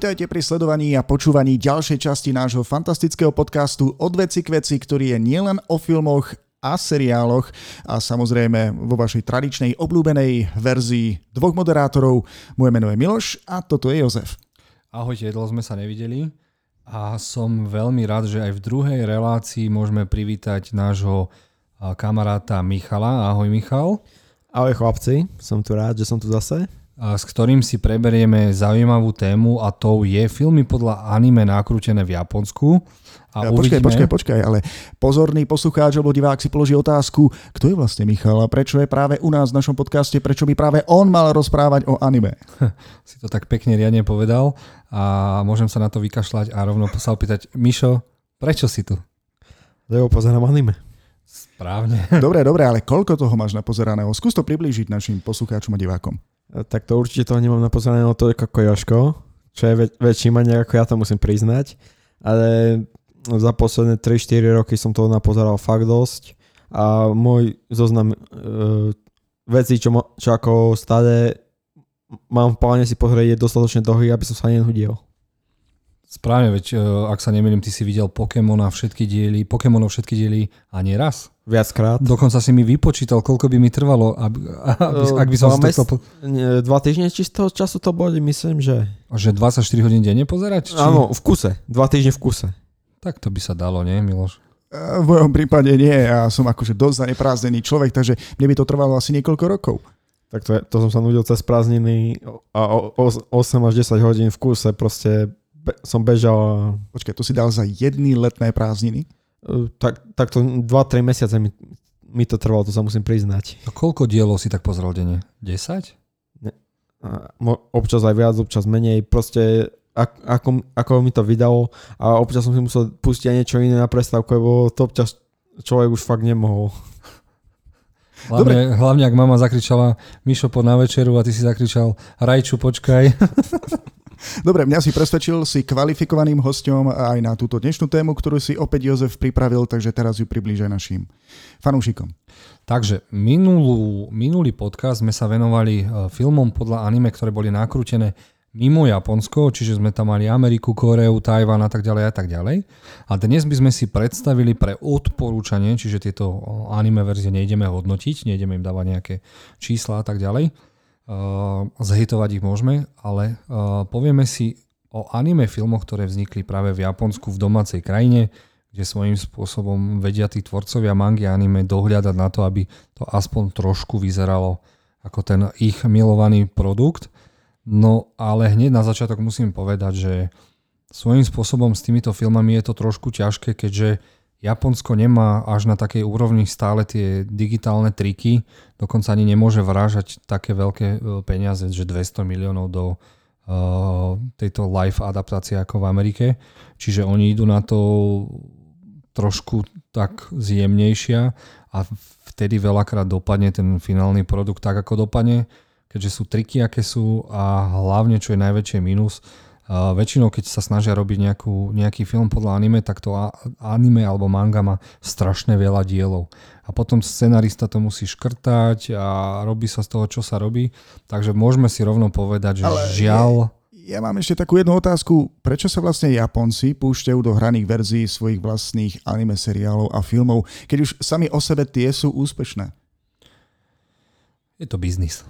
Vítajte pri sledovaní a počúvaní ďalšej časti nášho fantastického podcastu Od veci k veci, ktorý je nielen o filmoch a seriáloch a samozrejme vo vašej tradičnej obľúbenej verzii dvoch moderátorov. Moje meno je Miloš a toto je Jozef. Ahojte, dlho sme sa nevideli a som veľmi rád, že aj v druhej relácii môžeme privítať nášho kamaráta Michala. Ahoj Michal. Ahoj chlapci, som tu rád, že som tu zase s ktorým si preberieme zaujímavú tému a to je filmy podľa anime nakrútené v Japonsku. A ja, uvidíme... Počkaj, počkaj, počkaj, ale pozorný poslucháč alebo divák si položí otázku, kto je vlastne Michal a prečo je práve u nás v našom podcaste, prečo by práve on mal rozprávať o anime. Si to tak pekne riadne povedal a môžem sa na to vykašľať a rovno sa opýtať, Mišo, prečo si tu? Lebo pozerám anime. Správne. Dobre, dobre, ale koľko toho máš napozeraného? Skús to priblížiť našim poslucháčom a divákom. Tak to určite toho nemám napozerané to toľko ako Joško, čo je väč- väčší maniak ako ja to musím priznať. Ale za posledné 3-4 roky som toho napozeral fakt dosť a môj zoznam e, vecí, čo, mo- čo ako stále mám v pláne si pozrieť je dostatočne dlhý, aby som sa nenudil. Správne, veď e, ak sa nemýlim, ty si videl Pokémona všetky diely, Pokémonov všetky diely a nie raz. Viackrát. Dokonca si mi vypočítal, koľko by mi trvalo, aby, aby, ak by som si to... Dva týždne čistého času to boli, myslím, že... A že 24 hodín denne pozerať? Či... Áno, v kuse. Dva týždne v kuse. Tak to by sa dalo, nie, Miloš? V mojom prípade nie, ja som akože dosť zaneprázdnený človek, takže mne by to trvalo asi niekoľko rokov. Tak to, je, to som sa nudil cez prázdniny a o, o, 8 až 10 hodín v kuse proste be, som bežal a... Počkaj, to si dal za jedny letné prázdniny? Tak, tak to 2-3 mesiace mi, mi to trvalo, to sa musím priznať. A koľko dielov si tak pozrel denne? 10? Ne, občas aj viac, občas menej. Proste ako, ako mi to vydalo a občas som si musel pustiť aj niečo iné na prestávku, lebo to občas človek už fakt nemohol. Hlavne, hlavne ak mama zakričala Mišo po na večeru a ty si zakričal Rajču, počkaj. Dobre, mňa si presvedčil, si kvalifikovaným hostom aj na túto dnešnú tému, ktorú si opäť Jozef pripravil, takže teraz ju priblížaj našim fanúšikom. Takže minulú, minulý podcast sme sa venovali e, filmom podľa anime, ktoré boli nakrútené mimo Japonsko, čiže sme tam mali Ameriku, Koreu, Tajván a tak ďalej a tak ďalej. A dnes by sme si predstavili pre odporúčanie, čiže tieto anime verzie nejdeme hodnotiť, nejdeme im dávať nejaké čísla a tak ďalej, Uh, zhitovať ich môžeme, ale uh, povieme si o anime filmoch, ktoré vznikli práve v Japonsku v domácej krajine, kde svojím spôsobom vedia tí tvorcovia mangy anime dohľadať na to, aby to aspoň trošku vyzeralo ako ten ich milovaný produkt. No ale hneď na začiatok musím povedať, že svojím spôsobom s týmito filmami je to trošku ťažké, keďže Japonsko nemá až na takej úrovni stále tie digitálne triky, dokonca ani nemôže vrážať také veľké e, peniaze, že 200 miliónov do uh, tejto live adaptácie ako v Amerike. Čiže oni idú na to trošku tak zjemnejšia a vtedy veľakrát dopadne ten finálny produkt tak, ako dopadne, keďže sú triky, aké sú a hlavne, čo je najväčšie minus, Uh, väčšinou, keď sa snažia robiť nejakú, nejaký film podľa anime, tak to anime alebo manga má strašne veľa dielov. A potom scenarista to musí škrtať a robí sa z toho, čo sa robí. Takže môžeme si rovno povedať, že Ale žiaľ... Je, ja mám ešte takú jednu otázku. Prečo sa vlastne Japonci púšťajú do hraných verzií svojich vlastných anime seriálov a filmov, keď už sami o sebe tie sú úspešné? Je to biznis.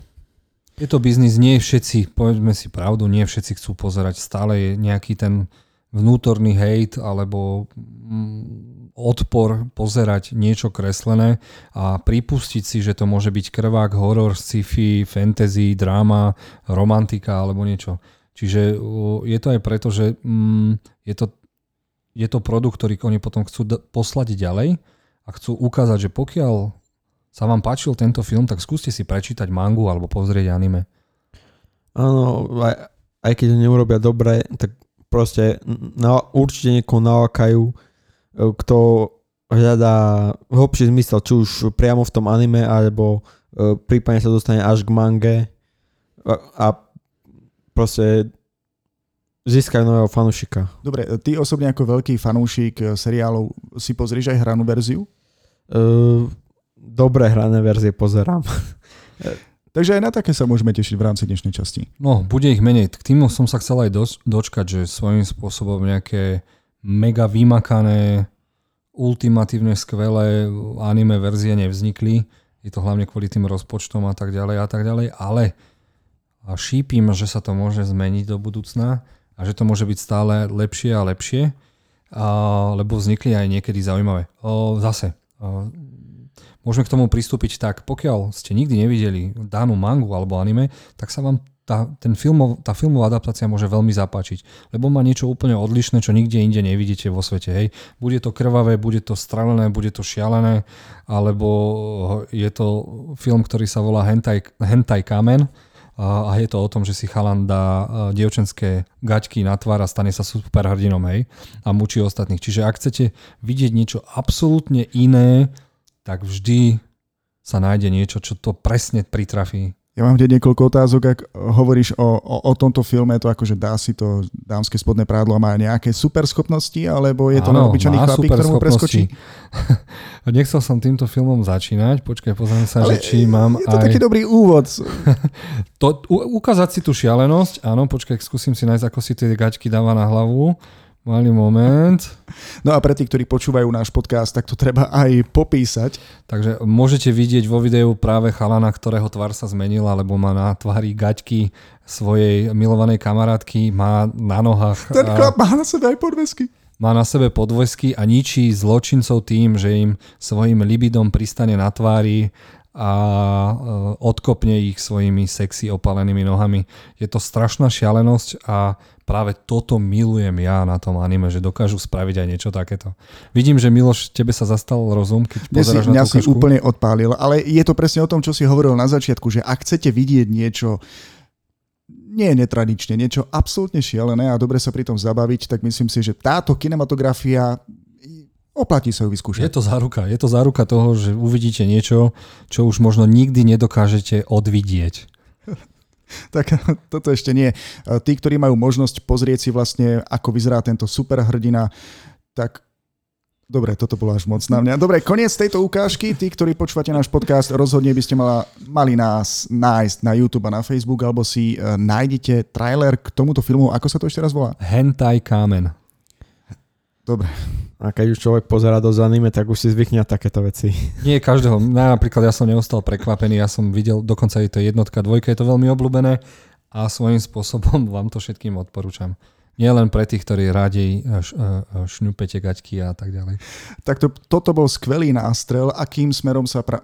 Je to biznis, nie všetci, povedzme si pravdu, nie všetci chcú pozerať. Stále je nejaký ten vnútorný hejt alebo mm, odpor pozerať niečo kreslené a pripustiť si, že to môže byť krvák, horor, sci-fi, fantasy, dráma, romantika alebo niečo. Čiže je to aj preto, že mm, je, to, je to produkt, ktorý oni potom chcú poslať ďalej a chcú ukázať, že pokiaľ sa vám páčil tento film, tak skúste si prečítať mangu alebo pozrieť anime. Áno, aj, aj keď ho neurobia dobre, tak proste na, určite niekoho nalakajú, e, kto hľadá hlbší zmysel, či už priamo v tom anime, alebo e, prípadne sa dostane až k mange a, a proste získajú nového fanúšika. Dobre, ty osobne ako veľký fanúšik seriálov si pozrieš aj hranú verziu? Uh, dobré hrané verzie pozerám. Takže aj na také sa môžeme tešiť v rámci dnešnej časti. No, bude ich menej. K týmu som sa chcel aj do, dočkať, že svojím spôsobom nejaké mega vymakané, ultimatívne skvelé anime verzie nevznikli. Je to hlavne kvôli tým rozpočtom a tak ďalej a tak ďalej, ale a šípim, že sa to môže zmeniť do budúcna a že to môže byť stále lepšie a lepšie, a, lebo vznikli aj niekedy zaujímavé. O, zase, o, môžeme k tomu pristúpiť tak, pokiaľ ste nikdy nevideli danú mangu alebo anime, tak sa vám tá, ten filmov, tá filmová adaptácia môže veľmi zapáčiť, lebo má niečo úplne odlišné, čo nikde inde nevidíte vo svete. Hej. Bude to krvavé, bude to stralené, bude to šialené, alebo je to film, ktorý sa volá Hentai, Hentai Kamen, a je to o tom, že si chalan dá dievčenské gaťky na tvár a stane sa superhrdinom, hej, a mučí ostatných. Čiže ak chcete vidieť niečo absolútne iné, tak vždy sa nájde niečo, čo to presne pritrafí. Ja mám hneď niekoľko otázok, ak hovoríš o, o, o tomto filme, to akože dá si to dámske spodné prádlo a má nejaké super schopnosti, alebo je to na obyčajný chlapík, ktorému preskočí? Nechcel som týmto filmom začínať, počkaj, pozriem sa, Ale že či mám je to aj... taký dobrý úvod. to, u, ukázať si tú šialenosť, áno, počkaj, skúsim si nájsť, ako si tie gačky dáva na hlavu. Malý moment. No a pre tých, ktorí počúvajú náš podcast, tak to treba aj popísať. Takže môžete vidieť vo videu práve chalana, ktorého tvár sa zmenila, lebo má na tvári gaťky svojej milovanej kamarátky, má na nohách... Ten chlap má na sebe aj podvesky. Má na sebe podvesky a ničí zločincov tým, že im svojim libidom pristane na tvári a e, odkopne ich svojimi sexy opalenými nohami. Je to strašná šialenosť a práve toto milujem ja na tom anime, že dokážu spraviť aj niečo takéto. Vidím, že Miloš, tebe sa zastal rozum, keď pozeráš na tú si úplne odpálil, ale je to presne o tom, čo si hovoril na začiatku, že ak chcete vidieť niečo nie netradične, niečo absolútne šialené a dobre sa pri tom zabaviť, tak myslím si, že táto kinematografia oplatí sa ju vyskúšať. Je to záruka. Je to záruka toho, že uvidíte niečo, čo už možno nikdy nedokážete odvidieť. tak toto ešte nie. Tí, ktorí majú možnosť pozrieť si vlastne, ako vyzerá tento superhrdina, tak Dobre, toto bolo až moc na mňa. Dobre, koniec tejto ukážky. Tí, ktorí počúvate náš podcast, rozhodne by ste mala, mali nás nájsť na YouTube a na Facebook, alebo si uh, nájdete trailer k tomuto filmu. Ako sa to ešte raz volá? Hentai Kamen. Dobre, a keď už človek pozera do anime, tak už si zvykne takéto veci. Nie každého. Napríklad ja som neostal prekvapený, ja som videl, dokonca je to jednotka, dvojka, je to veľmi obľúbené a svojím spôsobom vám to všetkým odporúčam. Nie len pre tých, ktorí radi e, e, šňupete gaťky a tak ďalej. Tak to, toto bol skvelý nástrel, akým smerom sa pra-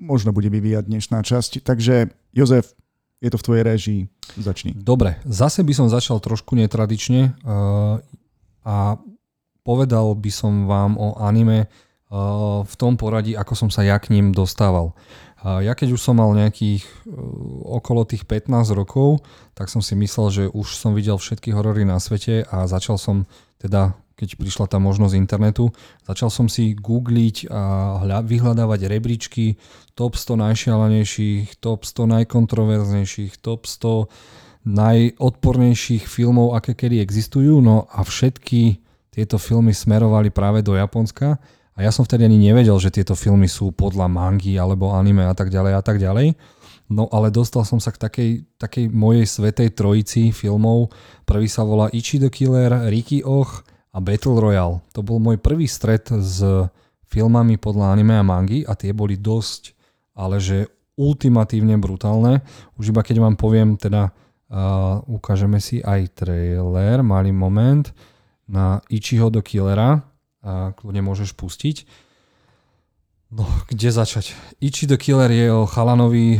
možno bude vyvíjať dnešná časť. Takže Jozef, je to v tvojej režii. Začni. Dobre, zase by som začal trošku netradične uh, a povedal by som vám o anime uh, v tom poradí, ako som sa ja k ním dostával. Uh, ja keď už som mal nejakých uh, okolo tých 15 rokov, tak som si myslel, že už som videl všetky horory na svete a začal som teda keď prišla tá možnosť internetu, začal som si googliť a vyhľadávať rebríčky top 100 najšialenejších, top 100 najkontroverznejších, top 100 najodpornejších filmov, aké kedy existujú, no a všetky tieto filmy smerovali práve do Japonska a ja som vtedy ani nevedel, že tieto filmy sú podľa mangy alebo anime a tak ďalej a tak ďalej. No ale dostal som sa k takej, takej mojej svetej trojici filmov. Prvý sa volá Ichi the Killer, Ricky Och a Battle Royale. To bol môj prvý stret s filmami podľa anime a mangy a tie boli dosť, ale že ultimatívne brutálne. Už iba keď vám poviem, teda uh, ukážeme si aj trailer, malý moment na Ichiho do Killera a kľudne môžeš pustiť. No, kde začať? Ichi the Killer je o chalanovi,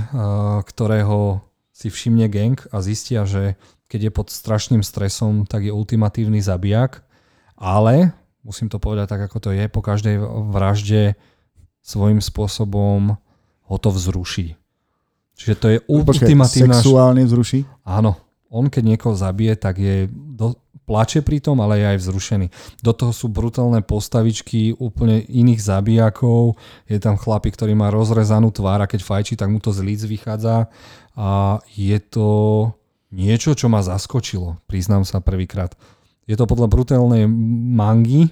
ktorého si všimne gang a zistia, že keď je pod strašným stresom, tak je ultimatívny zabijak, ale, musím to povedať tak, ako to je, po každej vražde svojím spôsobom ho to vzruší. Čiže to je ultimatívna... Sexuálne vzruší? Áno. On keď niekoho zabije, tak je do, plače pri tom, ale je aj vzrušený. Do toho sú brutálne postavičky úplne iných zabijakov. Je tam chlapík, ktorý má rozrezanú tvár a keď fajčí, tak mu to z líc vychádza. A je to niečo, čo ma zaskočilo, priznám sa prvýkrát. Je to podľa brutálnej mangy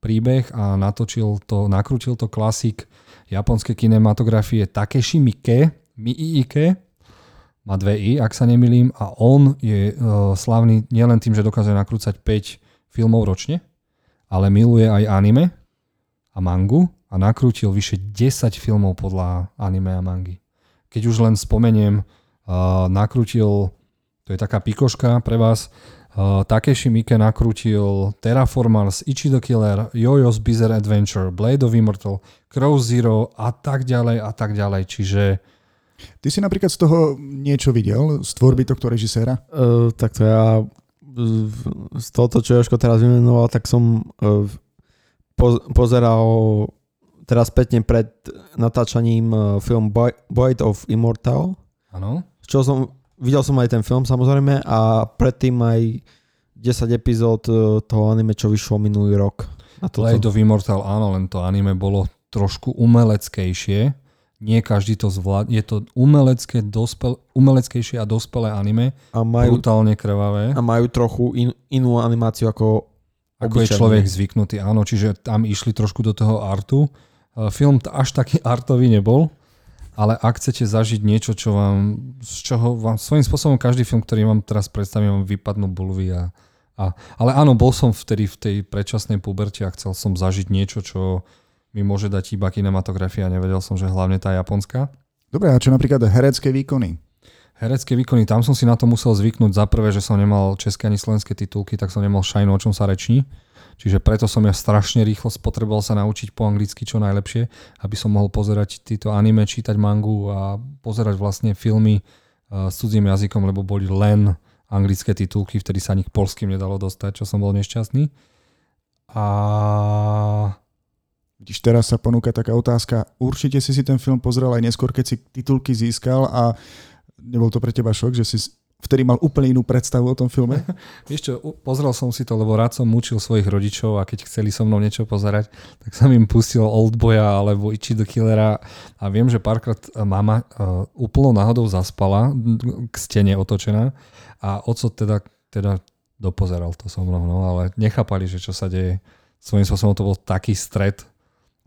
príbeh a natočil to, nakrútil to klasik japonskej kinematografie Takeshi Miike, Miike, má dve I, ak sa nemilím, a on je uh, slavný nielen tým, že dokáže nakrúcať 5 filmov ročne, ale miluje aj anime a mangu a nakrútil vyše 10 filmov podľa anime a mangy. Keď už len spomeniem, uh, nakrútil, to je taká pikoška pre vás, uh, Takeshi Miike nakrútil Terraformers, Ichi the Killer, Jojo's Bizarre Adventure, Blade of Immortal, Crow Zero a tak ďalej a tak ďalej. Čiže Ty si napríklad z toho niečo videl, z tvorby tohto režiséra? Uh, tak to ja z toho, čo Joško teraz vymenoval, tak som uh, po, pozeral teraz spätne pred natáčaním uh, film Boy, Boyd of Immortal. Áno. Čo som, videl som aj ten film samozrejme a predtým aj 10 epizód toho anime, čo vyšlo minulý rok. Na Blade of Immortal, áno, len to anime bolo trošku umeleckejšie nie každý to zvládne. Je to umelecké, dospel, umeleckejšie a dospelé anime, a majú, brutálne krvavé. A majú trochu in, inú animáciu ako ako je človek zvyknutý, áno, čiže tam išli trošku do toho artu. E, film až taký artový nebol, ale ak chcete zažiť niečo, čo vám, z čoho vám svojím spôsobom každý film, ktorý vám teraz predstavím, vám vypadnú bulvy a, a, ale áno, bol som vtedy v tej predčasnej puberte a chcel som zažiť niečo, čo mi môže dať iba kinematografia. Nevedel som, že hlavne tá japonská. Dobre, a čo napríklad herecké výkony? Herecké výkony, tam som si na to musel zvyknúť. Za prvé, že som nemal české ani slovenské titulky, tak som nemal šajnu, o čom sa reční. Čiže preto som ja strašne rýchlo spotreboval sa naučiť po anglicky čo najlepšie, aby som mohol pozerať tieto anime, čítať mangu a pozerať vlastne filmy uh, s cudzím jazykom, lebo boli len anglické titulky, vtedy sa ani k polským nedalo dostať, čo som bol nešťastný. A Vidíš, teraz sa ponúka taká otázka. Určite si si ten film pozrel aj neskôr, keď si titulky získal a nebol to pre teba šok, že si vtedy mal úplne inú predstavu o tom filme? Vieš čo, pozrel som si to, lebo rád som mučil svojich rodičov a keď chceli so mnou niečo pozerať, tak som im pustil Oldboya alebo Ichi the Killera a viem, že párkrát mama uh, úplnou náhodou zaspala, k stene otočená a oco teda, teda dopozeral to so mnou, no, ale nechápali, že čo sa deje. Svojím spôsobom to bol taký stred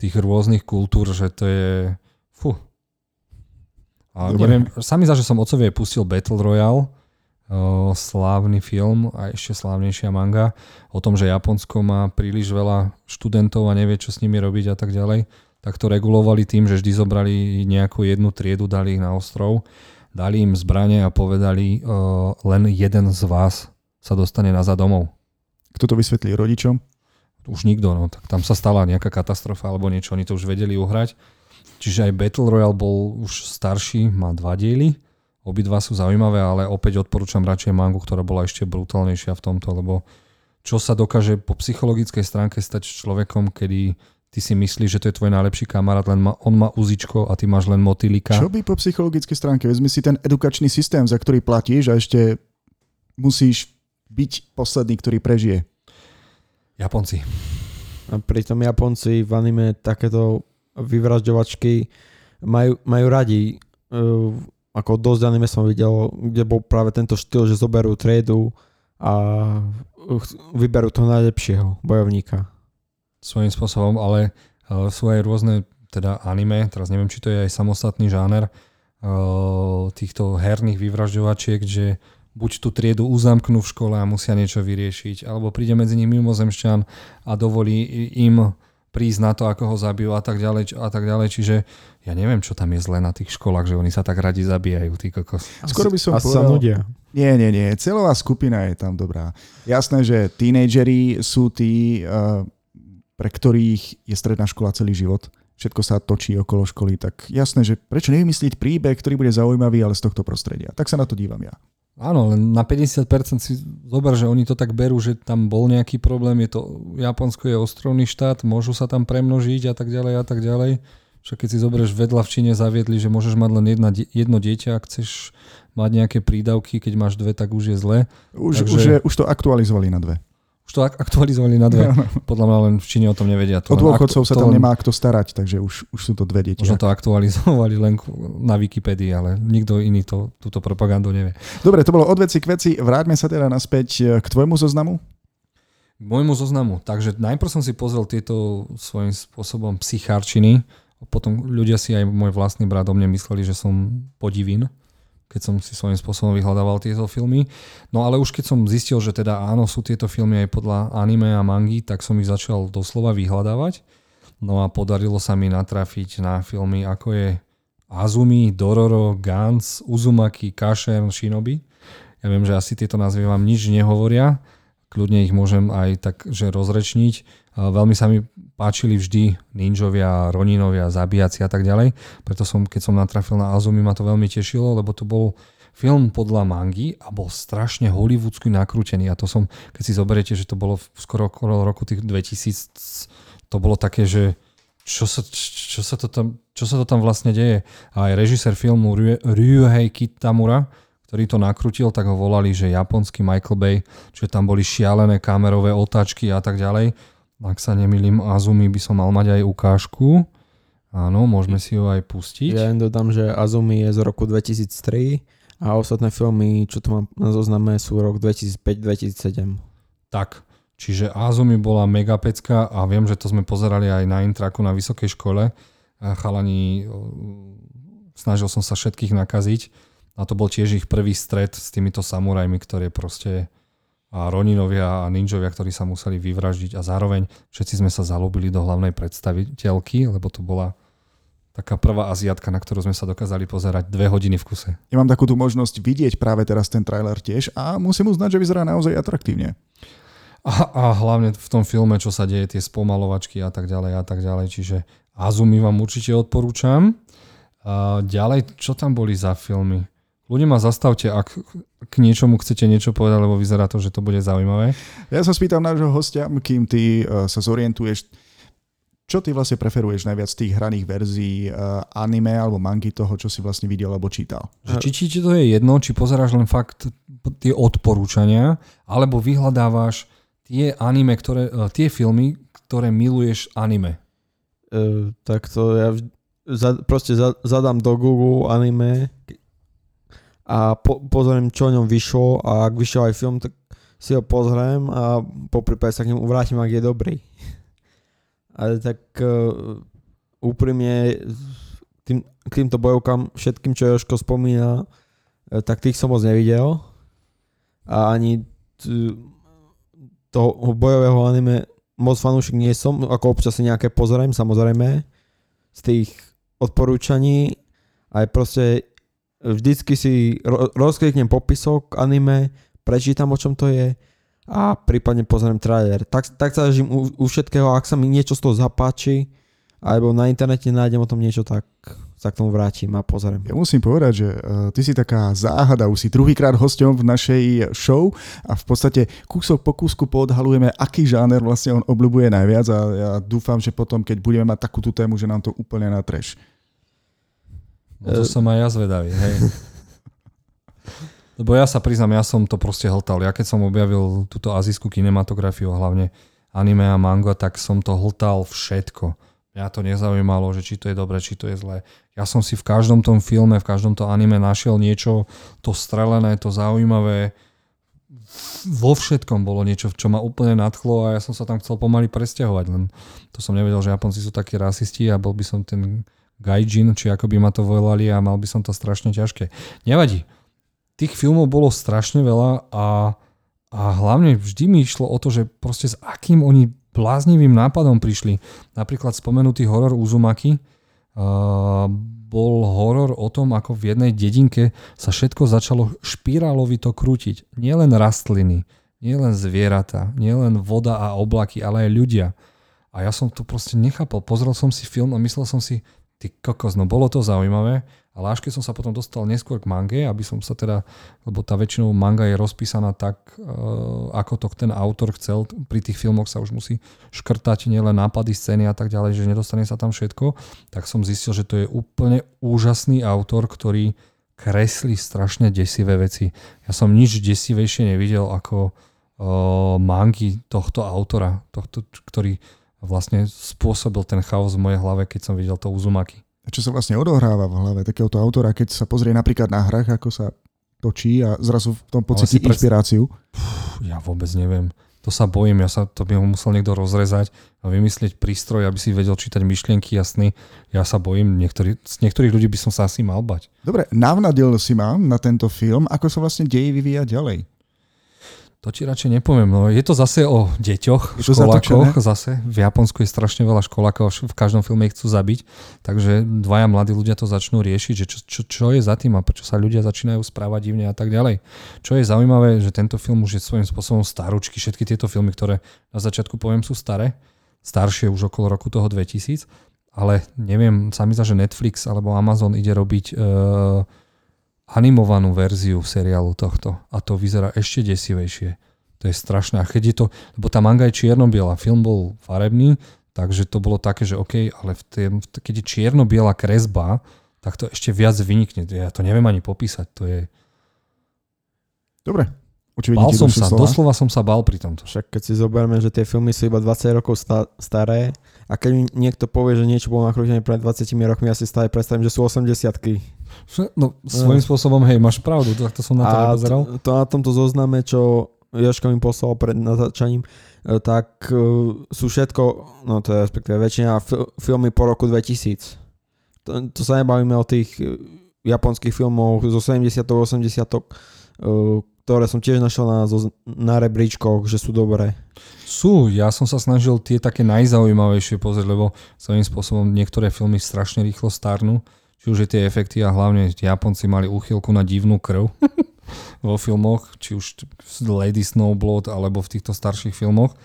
tých rôznych kultúr, že to je... Fú. A Dobre. neviem, sami za, že som otcovie pustil Battle Royale, o, slávny film a ešte slávnejšia manga o tom, že Japonsko má príliš veľa študentov a nevie, čo s nimi robiť a tak ďalej, tak to regulovali tým, že vždy zobrali nejakú jednu triedu, dali ich na ostrov, dali im zbranie a povedali, o, len jeden z vás sa dostane nazad domov. Kto to vysvetlí rodičom? Už nikto, no, tak tam sa stala nejaká katastrofa alebo niečo, oni to už vedeli uhrať. Čiže aj Battle Royale bol už starší, má dva diely, obidva sú zaujímavé, ale opäť odporúčam radšej mangu, ktorá bola ešte brutálnejšia v tomto, lebo čo sa dokáže po psychologickej stránke stať s človekom, kedy ty si myslíš, že to je tvoj najlepší kamarát, len ma, on má uzičko a ty máš len motýlika. Čo by po psychologickej stránke? Vezmi si ten edukačný systém, za ktorý platíš a ešte musíš byť posledný, ktorý prežije. Japonci. A pritom Japonci v anime takéto vyvražďovačky majú, majú radi. Uh, ako dosť anime som videl, kde bol práve tento štýl, že zoberú triedu a vyberú toho najlepšieho bojovníka. Svojím spôsobom, ale uh, sú aj rôzne teda anime, teraz neviem, či to je aj samostatný žáner uh, týchto herných vyvražďovačiek, že buď tú triedu uzamknú v škole a musia niečo vyriešiť, alebo príde medzi nimi mimozemšťan a dovolí im prísť na to, ako ho zabijú a tak ďalej a tak ďalej. Čiže ja neviem, čo tam je zle na tých školách, že oni sa tak radi zabíjajú, tí kokos. Skoro by som povedal... sa nudia. Nie, nie, nie. Celová skupina je tam dobrá. Jasné, že tínejdžeri sú tí, uh, pre ktorých je stredná škola celý život. Všetko sa točí okolo školy, tak jasné, že prečo nevymyslieť príbeh, ktorý bude zaujímavý, ale z tohto prostredia. Tak sa na to dívam ja. Áno, len na 50% si zober, že oni to tak berú, že tam bol nejaký problém, je to, Japonsko je ostrovný štát, môžu sa tam premnožiť a tak ďalej a tak ďalej. Však keď si zoberieš vedľa v Číne zaviedli, že môžeš mať len jedna, jedno dieťa, ak chceš mať nejaké prídavky, keď máš dve, tak už je zle. Už, Takže... už, je, už to aktualizovali na dve. Už to aktualizovali na dve. Podľa mňa len v Číne o tom nevedia. To o dôchodcov aktu- sa tam len... nemá kto starať, takže už, už sú to dve deti. Možno to aktualizovali len na Wikipedii, ale nikto iný to, túto propagandu nevie. Dobre, to bolo od veci k veci. Vráťme sa teda naspäť e, k tvojmu zoznamu. K môjmu zoznamu. Takže najprv som si pozrel tieto svojím spôsobom psychárčiny, Potom ľudia si aj môj vlastný brat o mne mysleli, že som podivín, keď som si svojím spôsobom vyhľadával tieto filmy. No ale už keď som zistil, že teda áno, sú tieto filmy aj podľa anime a mangy, tak som ich začal doslova vyhľadávať. No a podarilo sa mi natrafiť na filmy ako je Azumi, Dororo, Gans, Uzumaki, Kasher, Shinobi. Ja viem, že asi tieto názvy vám nič nehovoria, kľudne ich môžem aj tak, že rozrečniť. Veľmi sa mi páčili vždy ninjovia, roninovia, zabíjaci a tak ďalej. Preto som, keď som natrafil na Azumi, ma to veľmi tešilo, lebo to bol film podľa mangy a bol strašne hollywoodsky nakrútený. A to som, keď si zoberiete, že to bolo skoro okolo roku tých 2000, to bolo také, že čo sa, čo sa, to, tam, čo sa to tam vlastne deje. A aj režisér filmu Ryuhei Kitamura, ktorý to nakrutil, tak ho volali, že japonský Michael Bay, že tam boli šialené kamerové otáčky a tak ďalej. Ak sa nemýlim, Azumi by som mal mať aj ukážku. Áno, môžeme si ho aj pustiť. Ja len dodám, že Azumi je z roku 2003 a ostatné filmy, čo tu mám na zozname, sú rok 2005-2007. Tak, čiže Azumi bola mega pecka a viem, že to sme pozerali aj na intraku na vysokej škole. Chalani, snažil som sa všetkých nakaziť a to bol tiež ich prvý stret s týmito samurajmi, ktoré proste a Roninovia a ninjovia, ktorí sa museli vyvraždiť a zároveň všetci sme sa zalúbili do hlavnej predstaviteľky, lebo to bola taká prvá Aziatka, na ktorú sme sa dokázali pozerať dve hodiny v kuse. Ja mám takú tú možnosť vidieť práve teraz ten trailer tiež a musím uznať, že vyzerá naozaj atraktívne. A, a hlavne v tom filme, čo sa deje, tie spomalovačky a tak ďalej a tak ďalej, čiže Azumi vám určite odporúčam. A ďalej, čo tam boli za filmy? Ľudia ma zastavte, ak k niečomu chcete niečo povedať, lebo vyzerá to, že to bude zaujímavé. Ja sa spýtam nášho hostia, kým ty uh, sa zorientuješ, čo ty vlastne preferuješ najviac z tých hraných verzií uh, anime alebo mangy toho, čo si vlastne videl alebo čítal? Že či, či, či to je jedno, či pozeráš len fakt tie odporúčania, alebo vyhľadávaš tie anime, ktoré, uh, tie filmy, ktoré miluješ anime. Uh, tak to ja za, proste za, zadám do Google anime, a po, pozriem, čo o ňom vyšlo a ak vyšiel aj film, tak si ho pozriem a po prípade sa k nemu vrátim, ak je dobrý. Ale tak uh, úprimne tým, k týmto bojovkám, všetkým, čo Joško spomína, uh, tak tých som moc nevidel. A ani t- toho bojového anime moc fanúšik nie som, ako občas si nejaké pozriem, samozrejme, z tých odporúčaní. Aj proste vždycky si ro- rozkliknem popisok anime, prečítam o čom to je a prípadne pozriem trailer. Tak, tak sa držím u, u všetkého, ak sa mi niečo z toho zapáči, alebo na internete nájdem o tom niečo, tak sa k tomu vrátim a pozriem. Ja musím povedať, že uh, ty si taká záhada, už si druhýkrát hosťom v našej show a v podstate kúsok po kúsku podhalujeme, aký žáner vlastne on obľúbuje najviac a ja dúfam, že potom, keď budeme mať takúto tému, že nám to úplne natreš. No to som aj ja zvedavý, hej. Lebo ja sa priznám, ja som to proste hltal. Ja keď som objavil túto azijskú kinematografiu, hlavne anime a manga, tak som to hltal všetko. Mňa to nezaujímalo, že či to je dobré, či to je zlé. Ja som si v každom tom filme, v každom tom anime našiel niečo, to strelené, to zaujímavé. Vo všetkom bolo niečo, čo ma úplne nadchlo a ja som sa tam chcel pomaly presťahovať, len to som nevedel, že Japonci sú takí rasisti a bol by som ten gaijin, či ako by ma to volali a mal by som to strašne ťažké. Nevadí. Tých filmov bolo strašne veľa a, a hlavne vždy mi išlo o to, že proste s akým oni bláznivým nápadom prišli. Napríklad spomenutý horor Uzumaki uh, bol horor o tom, ako v jednej dedinke sa všetko začalo špirálovito krútiť. Nielen rastliny, nielen zvieratá, nielen voda a oblaky, ale aj ľudia. A ja som to proste nechápal. Pozrel som si film a myslel som si, ty kokos, no bolo to zaujímavé, ale až keď som sa potom dostal neskôr k mange, aby som sa teda, lebo tá väčšinou manga je rozpísaná tak, uh, ako to ten autor chcel, pri tých filmoch sa už musí škrtať nielen nápady, scény a tak ďalej, že nedostane sa tam všetko, tak som zistil, že to je úplne úžasný autor, ktorý kreslí strašne desivé veci. Ja som nič desivejšie nevidel ako uh, mangy tohto autora, tohto, ktorý vlastne spôsobil ten chaos v mojej hlave, keď som videl to Uzumaki. A čo sa vlastne odohráva v hlave takéhoto autora, keď sa pozrie napríklad na hrách, ako sa točí a zrazu v tom pocíti pre... inšpiráciu? Pff, ja vôbec neviem. To sa bojím, ja sa, to by ho musel niekto rozrezať a vymyslieť prístroj, aby si vedel čítať myšlienky jasný. Ja sa bojím, niektorý, z niektorých ľudí by som sa asi mal bať. Dobre, navnadil si ma na tento film, ako sa vlastne deje vyvíja ďalej. To ti radšej nepoviem. No, je to zase o deťoch, školákoch. Zase v Japonsku je strašne veľa školákov, v každom filme ich chcú zabiť. Takže dvaja mladí ľudia to začnú riešiť, že čo, čo, čo je za tým a prečo sa ľudia začínajú správať divne a tak ďalej. Čo je zaujímavé, že tento film už je svojím spôsobom staručky. Všetky tieto filmy, ktoré na začiatku poviem, sú staré. Staršie už okolo roku toho 2000. Ale neviem, sa mi zdá, že Netflix alebo Amazon ide robiť uh, animovanú verziu seriálu tohto a to vyzerá ešte desivejšie. To je strašné. A keď je to, lebo tá manga je čierno-biela, film bol farebný, takže to bolo také, že OK, ale v tém, keď je čierno-biela kresba, tak to ešte viac vynikne. Ja to neviem ani popísať. To je... Dobre. Bál som sa, slova? doslova som sa bál pri tomto. Však keď si zoberme, že tie filmy sú iba 20 rokov sta- staré a keď mi niekto povie, že niečo bolo nakrútené pred 20 rokmi, ja si stále predstavím, že sú 80 No, svojím uh. spôsobom, hej, máš pravdu, to, to som na to nepozeral. To, to na tomto zozname, čo Joška mi poslal pred natáčaním, e, tak e, sú všetko, no to je respektíve väčšina filmy po roku 2000. To, to sa nebavíme o tých e, japonských filmoch zo 70 80 ktoré som tiež našiel na, na rebríčkoch, že sú dobré. Sú, ja som sa snažil tie také najzaujímavejšie pozrieť, lebo svojím spôsobom niektoré filmy strašne rýchlo starnú či už je tie efekty a hlavne Japonci mali úchylku na divnú krv vo filmoch, či už Lady Snowblood alebo v týchto starších filmoch.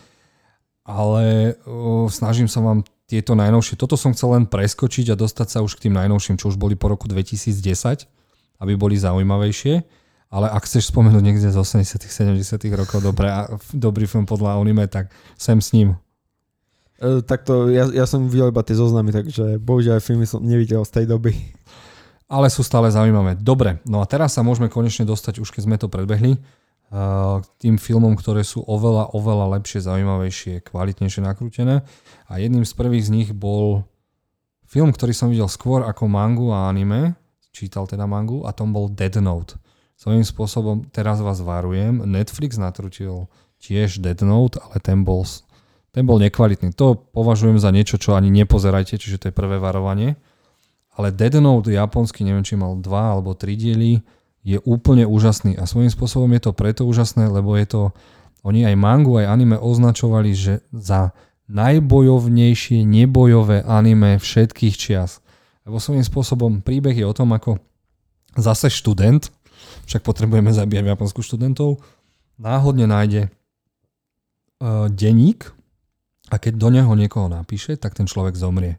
Ale o, snažím sa vám tieto najnovšie. Toto som chcel len preskočiť a dostať sa už k tým najnovším, čo už boli po roku 2010, aby boli zaujímavejšie. Ale ak chceš spomenúť niekde z 80 70 rokov dobré, dobrý film podľa anime, tak sem s ním. E, takto, ja, ja som videl iba tie zoznamy, takže bohužiaľ filmy som nevidel z tej doby. Ale sú stále zaujímavé. Dobre, no a teraz sa môžeme konečne dostať, už keď sme to predbehli, uh, tým filmom, ktoré sú oveľa, oveľa lepšie, zaujímavejšie, kvalitnejšie nakrútené. A jedným z prvých z nich bol film, ktorý som videl skôr ako mangu a anime, čítal teda mangu, a tom bol Dead Note. Svojím spôsobom, teraz vás varujem, Netflix natrútil tiež Dead Note, ale ten bol ten bol nekvalitný. To považujem za niečo, čo ani nepozerajte, čiže to je prvé varovanie. Ale Dead Note japonský, neviem, či mal dva alebo tri diely, je úplne úžasný. A svojím spôsobom je to preto úžasné, lebo je to, oni aj mangu, aj anime označovali, že za najbojovnejšie nebojové anime všetkých čias. Lebo svojím spôsobom príbeh je o tom, ako zase študent, však potrebujeme zabíjať v Japonsku študentov, náhodne nájde uh, denník, a keď do neho niekoho napíše, tak ten človek zomrie.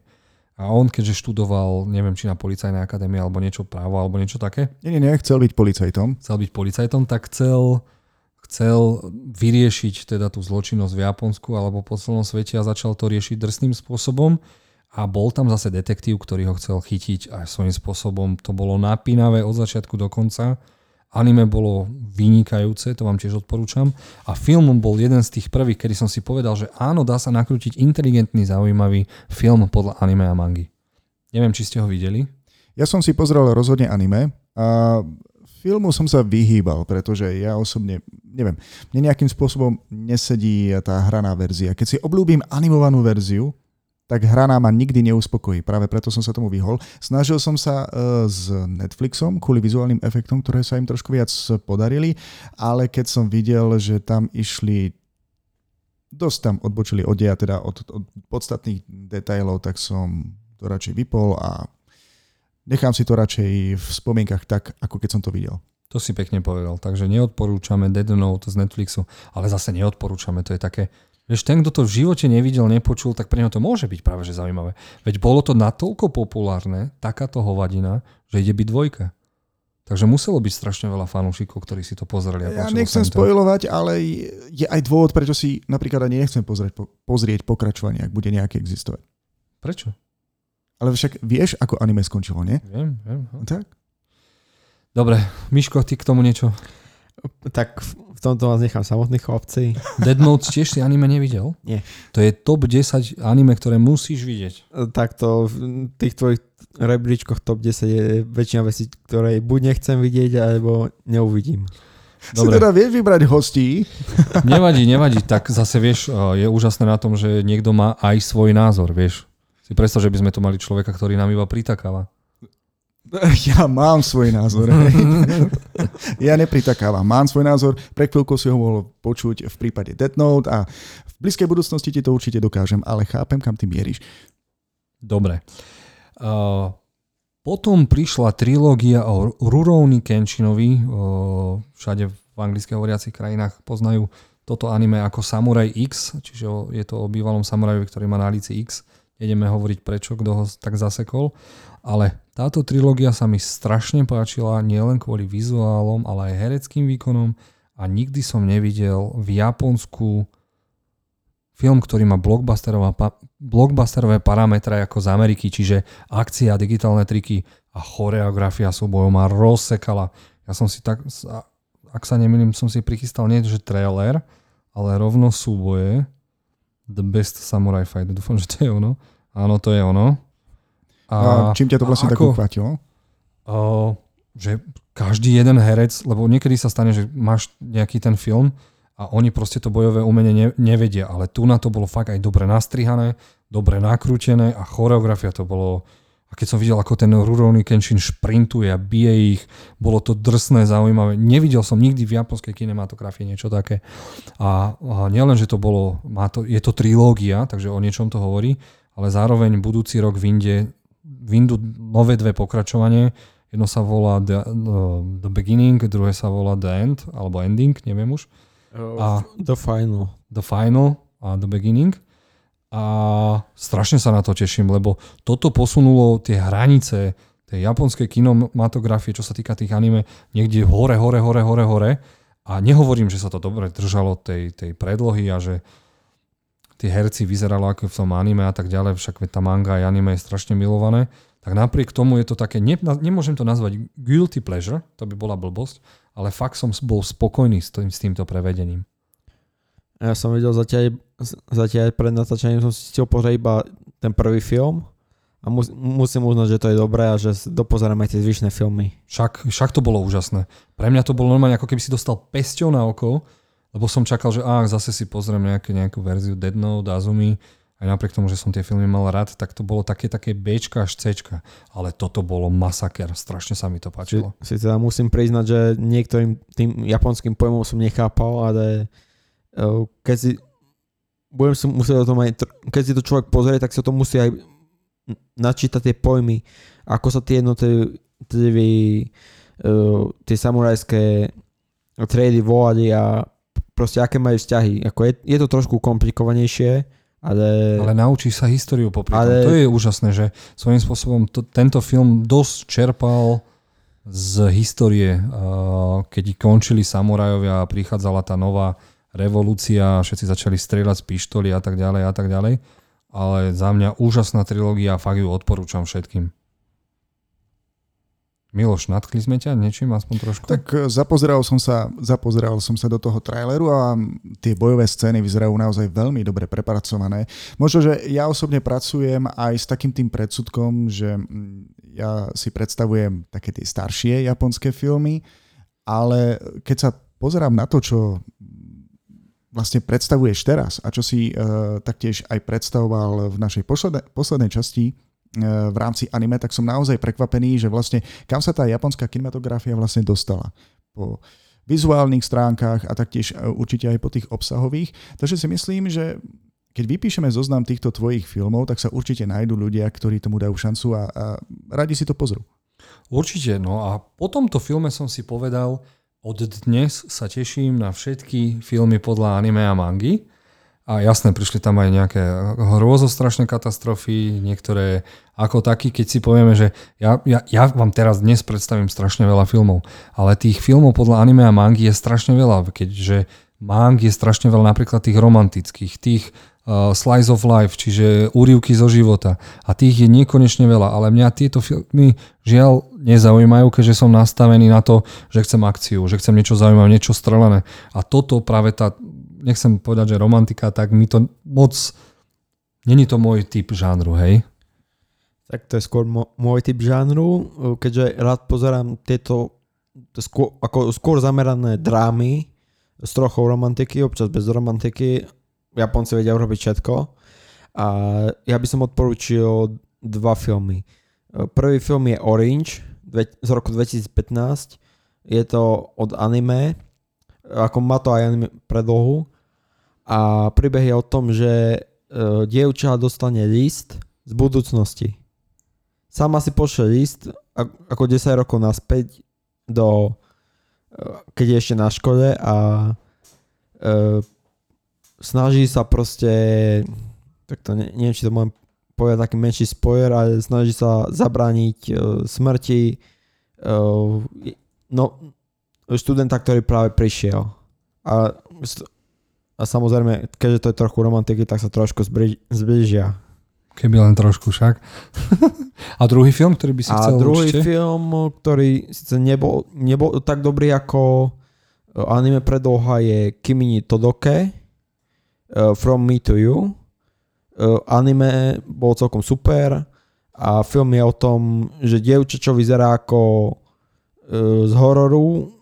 A on, keďže študoval, neviem, či na policajnej akadémii alebo niečo právo, alebo niečo také. Nie, nie, nie, chcel byť policajtom. Chcel byť policajtom, tak chcel, chcel vyriešiť teda tú zločinnosť v Japonsku alebo po celom svete a začal to riešiť drsným spôsobom. A bol tam zase detektív, ktorý ho chcel chytiť a svojím spôsobom to bolo napínavé od začiatku do konca Anime bolo vynikajúce, to vám tiež odporúčam. A film bol jeden z tých prvých, kedy som si povedal, že áno, dá sa nakrútiť inteligentný, zaujímavý film podľa anime a mangy. Neviem, či ste ho videli. Ja som si pozrel rozhodne anime a filmu som sa vyhýbal, pretože ja osobne, neviem, mne nejakým spôsobom nesedí tá hraná verzia. Keď si oblúbim animovanú verziu, tak hra ma nikdy neuspokojí. Práve preto som sa tomu vyhol. Snažil som sa uh, s Netflixom kvôli vizuálnym efektom, ktoré sa im trošku viac podarili, ale keď som videl, že tam išli dosť tam odbočili od deja, teda od, od podstatných detailov, tak som to radšej vypol a nechám si to radšej v spomienkach tak, ako keď som to videl. To si pekne povedal. Takže neodporúčame Dead Note z Netflixu, ale zase neodporúčame. To je také, Vieš, ten, kto to v živote nevidel, nepočul, tak pre neho to môže byť práve že zaujímavé. Veď bolo to natoľko populárne, takáto hovadina, že ide byť dvojka. Takže muselo byť strašne veľa fanúšikov, ktorí si to pozreli. Ja nechcem spojovať, ale je aj dôvod, prečo si napríklad ani nechcem pozrieť, pozrieť pokračovanie, ak bude nejaké existovať. Prečo? Ale však vieš, ako anime skončilo, nie? Viem, viem. No. Tak? Dobre, Miško, ty k tomu niečo? Tak tomto vás nechám samotných chlapci. Dead Note tiež si anime nevidel? Nie. To je top 10 anime, ktoré musíš vidieť. Takto v tých tvojich rebríčkoch top 10 je väčšina vecí, ktoré buď nechcem vidieť, alebo neuvidím. Si teda vieš vybrať hostí. Nevadí, nevadí. Tak zase vieš, je úžasné na tom, že niekto má aj svoj názor, vieš. Si predstav, že by sme tu mali človeka, ktorý nám iba pritakáva. Ja mám svoj názor. ja nepritakávam. Mám svoj názor. Pre chvíľku si ho mohol počuť v prípade Death Note a v blízkej budúcnosti ti to určite dokážem, ale chápem, kam ty mieríš. Dobre. Uh, potom prišla trilógia o Rurouni Kenshinovi. Uh, všade v anglicky hovoriacich krajinách poznajú toto anime ako Samurai X, čiže je to o bývalom samurajovi, ktorý má na líci X. Ideme hovoriť prečo, kto ho tak zasekol. Ale táto trilógia sa mi strašne páčila nielen kvôli vizuálom, ale aj hereckým výkonom a nikdy som nevidel v Japonsku film, ktorý má blockbusterové parametre ako z Ameriky, čiže akcia, digitálne triky a choreografia súbojov ma rozsekala. Ja som si tak, ak sa nemýlim, som si prichystal nie že trailer, ale rovno súboje. The Best Samurai Fight. Dúfam, že to je ono. Áno, to je ono. A, a čím ťa to vlastne tak uchvátilo? že každý jeden herec, lebo niekedy sa stane, že máš nejaký ten film a oni proste to bojové umenie ne, nevedia, ale tu na to bolo fakt aj dobre nastrihané, dobre nakrútené a choreografia to bolo a keď som videl, ako ten Rurouni Kenshin šprintuje a bije ich, bolo to drsné, zaujímavé. Nevidel som nikdy v japonskej kinematografii niečo také. A, a nielen, že to bolo, má to, je to trilógia, takže o niečom to hovorí, ale zároveň budúci rok vyjde vyndú nové dve pokračovanie. Jedno sa volá The, uh, the Beginning, druhé sa volá The End, alebo Ending, neviem už. Uh, a the Final. The Final a The Beginning. A strašne sa na to teším, lebo toto posunulo tie hranice tej japonskej kinematografie, čo sa týka tých anime, niekde hore, hore, hore, hore, hore. A nehovorím, že sa to dobre držalo tej, tej predlohy a že tí herci vyzeralo ako v tom anime a tak ďalej, však tá manga aj anime je strašne milované, tak napriek tomu je to také, ne, nemôžem to nazvať guilty pleasure, to by bola blbosť, ale fakt som bol spokojný s, tým, s týmto prevedením. Ja som videl zatiaľ, zatiaľ pred natáčaním som si chcel pozrieť iba ten prvý film a mus, musím uznať, že to je dobré a že dopozerám aj tie zvyšné filmy. Však, však to bolo úžasné. Pre mňa to bolo normálne, ako keby si dostal pesťou na oko, lebo som čakal, že á, zase si pozriem nejaké, nejakú verziu Dead Note, Azumi, aj napriek tomu, že som tie filmy mal rád, tak to bolo také, také B až C. Ale toto bolo masaker, strašne sa mi to páčilo. Si, si teda musím priznať, že niektorým tým japonským pojmom som nechápal, ale e, keď si budem si musieť o tom aj, keď si to človek pozrie, tak sa to musí aj načítať tie pojmy, ako sa tie jednotlivé uh, tie samurajské triedy volali a proste aké majú vzťahy. Ako je, je to trošku komplikovanejšie, ale... Ale naučí sa históriu popri ale... To je úžasné, že svojím spôsobom to, tento film dosť čerpal z histórie, keď končili samurajovia a prichádzala tá nová revolúcia, všetci začali strieľať z pištoli a tak ďalej a tak ďalej. Ale za mňa úžasná trilógia, fakt ju odporúčam všetkým. Miloš, natkli sme ťa niečím aspoň trošku? Tak e, zapozeral som sa, zapozeral som sa do toho traileru a tie bojové scény vyzerajú naozaj veľmi dobre prepracované. Možno, že ja osobne pracujem aj s takým tým predsudkom, že mm, ja si predstavujem také tie staršie japonské filmy, ale keď sa pozerám na to, čo vlastne predstavuješ teraz a čo si uh, taktiež aj predstavoval v našej poslednej, poslednej časti v rámci anime, tak som naozaj prekvapený, že vlastne kam sa tá japonská kinematografia vlastne dostala. Po vizuálnych stránkach a taktiež e, určite aj po tých obsahových. Takže si myslím, že keď vypíšeme zoznam týchto tvojich filmov, tak sa určite nájdú ľudia, ktorí tomu dajú šancu a, a radi si to pozrú. Určite, no a po tomto filme som si povedal, od dnes sa teším na všetky filmy podľa anime a mangy a jasné, prišli tam aj nejaké hrôzostrašné katastrofy, niektoré ako taký, keď si povieme, že ja, ja, ja vám teraz dnes predstavím strašne veľa filmov, ale tých filmov podľa anime a mangy je strašne veľa, keďže mang je strašne veľa napríklad tých romantických, tých uh, slice of life, čiže úrivky zo života. A tých je nekonečne veľa, ale mňa tieto filmy žiaľ nezaujímajú, keďže som nastavený na to, že chcem akciu, že chcem niečo zaujímavé, niečo strelené. A toto práve tá nechcem povedať, že romantika, tak mi to moc, není to môj typ žánru, hej? Tak to je skôr môj typ žánru, keďže rád pozerám tieto skôr, ako skôr zamerané drámy s trochou romantiky, občas bez romantiky. Japonci vedia urobiť všetko. A ja by som odporúčil dva filmy. Prvý film je Orange z roku 2015. Je to od anime, ako má to aj anime predlohu. A príbeh je o tom, že uh, dievča dostane list z budúcnosti. Sama si pošle list ako 10 rokov naspäť do, uh, keď je ešte na škole a uh, snaží sa proste, tak to ne, neviem, či to môžem povedať taký menší spoiler, ale snaží sa zabrániť uh, smrti uh, no, študenta, ktorý práve prišiel. A a samozrejme, keďže to je trochu romantiky, tak sa trošku zbližia. Keby len trošku však. a druhý film, ktorý by si a chcel druhý určite? film, ktorý síce nebol, nebol tak dobrý ako eh, anime predloha je Kimini Todoke uh, From Me to You. Uh, anime bol celkom super a film je o tom, že dievča, čo vyzerá ako uh, z hororu,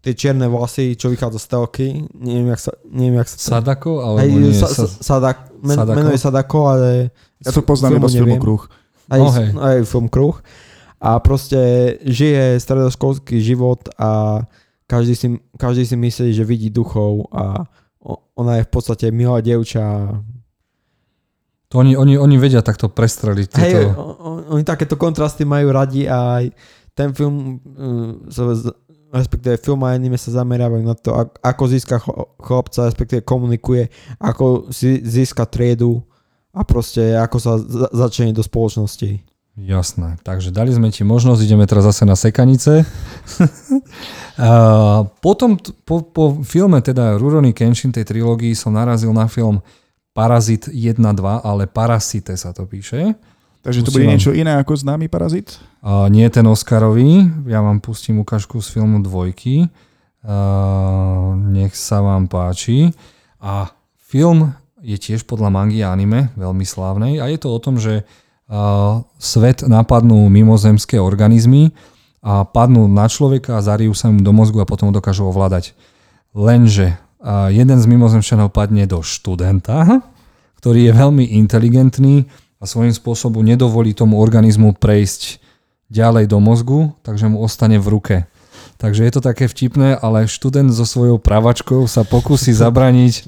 tie čierne vlasy, čo vychádza z telky, neviem, jak sa... Neviem, jak sa Sadako? Alebo hej, nie, sa, sa, sadak, men, Sadako? meno je Sadako, ale... Ja to poznám iba z filmu Kruh. Aj, hej. aj film Kruh. A proste žije stredoškolský život a každý si, každý si myslí, že vidí duchov a ona je v podstate milá dievča. To oni, oni, oni vedia takto prestreliť. Hej, Tieto... oni takéto kontrasty majú radi a aj ten film uh, sa respektíve film a anime sa zameriavajú na to, ako získa chlapca, respektíve komunikuje, ako si získa triedu a proste ako sa začne do spoločnosti. Jasné, takže dali sme ti možnosť, ideme teraz zase na sekanice. Potom po, po filme teda Rurouni Kenshin tej trilógii som narazil na film Parazit 1-2, ale Parasite sa to píše. Takže to bude niečo iné ako známy parazit? Uh, nie ten Oscarový, ja vám pustím ukážku z filmu Dvojky. Uh, nech sa vám páči. A film je tiež podľa mangy anime, veľmi slávnej. A je to o tom, že uh, svet napadnú mimozemské organizmy a padnú na človeka a zarijú sa mu do mozgu a potom ho dokážu ovládať. Lenže uh, jeden z mimozemšťanov padne do študenta, ktorý je veľmi inteligentný, a svojím spôsobom nedovolí tomu organizmu prejsť ďalej do mozgu, takže mu ostane v ruke. Takže je to také vtipné, ale študent so svojou pravačkou sa pokusí zabraniť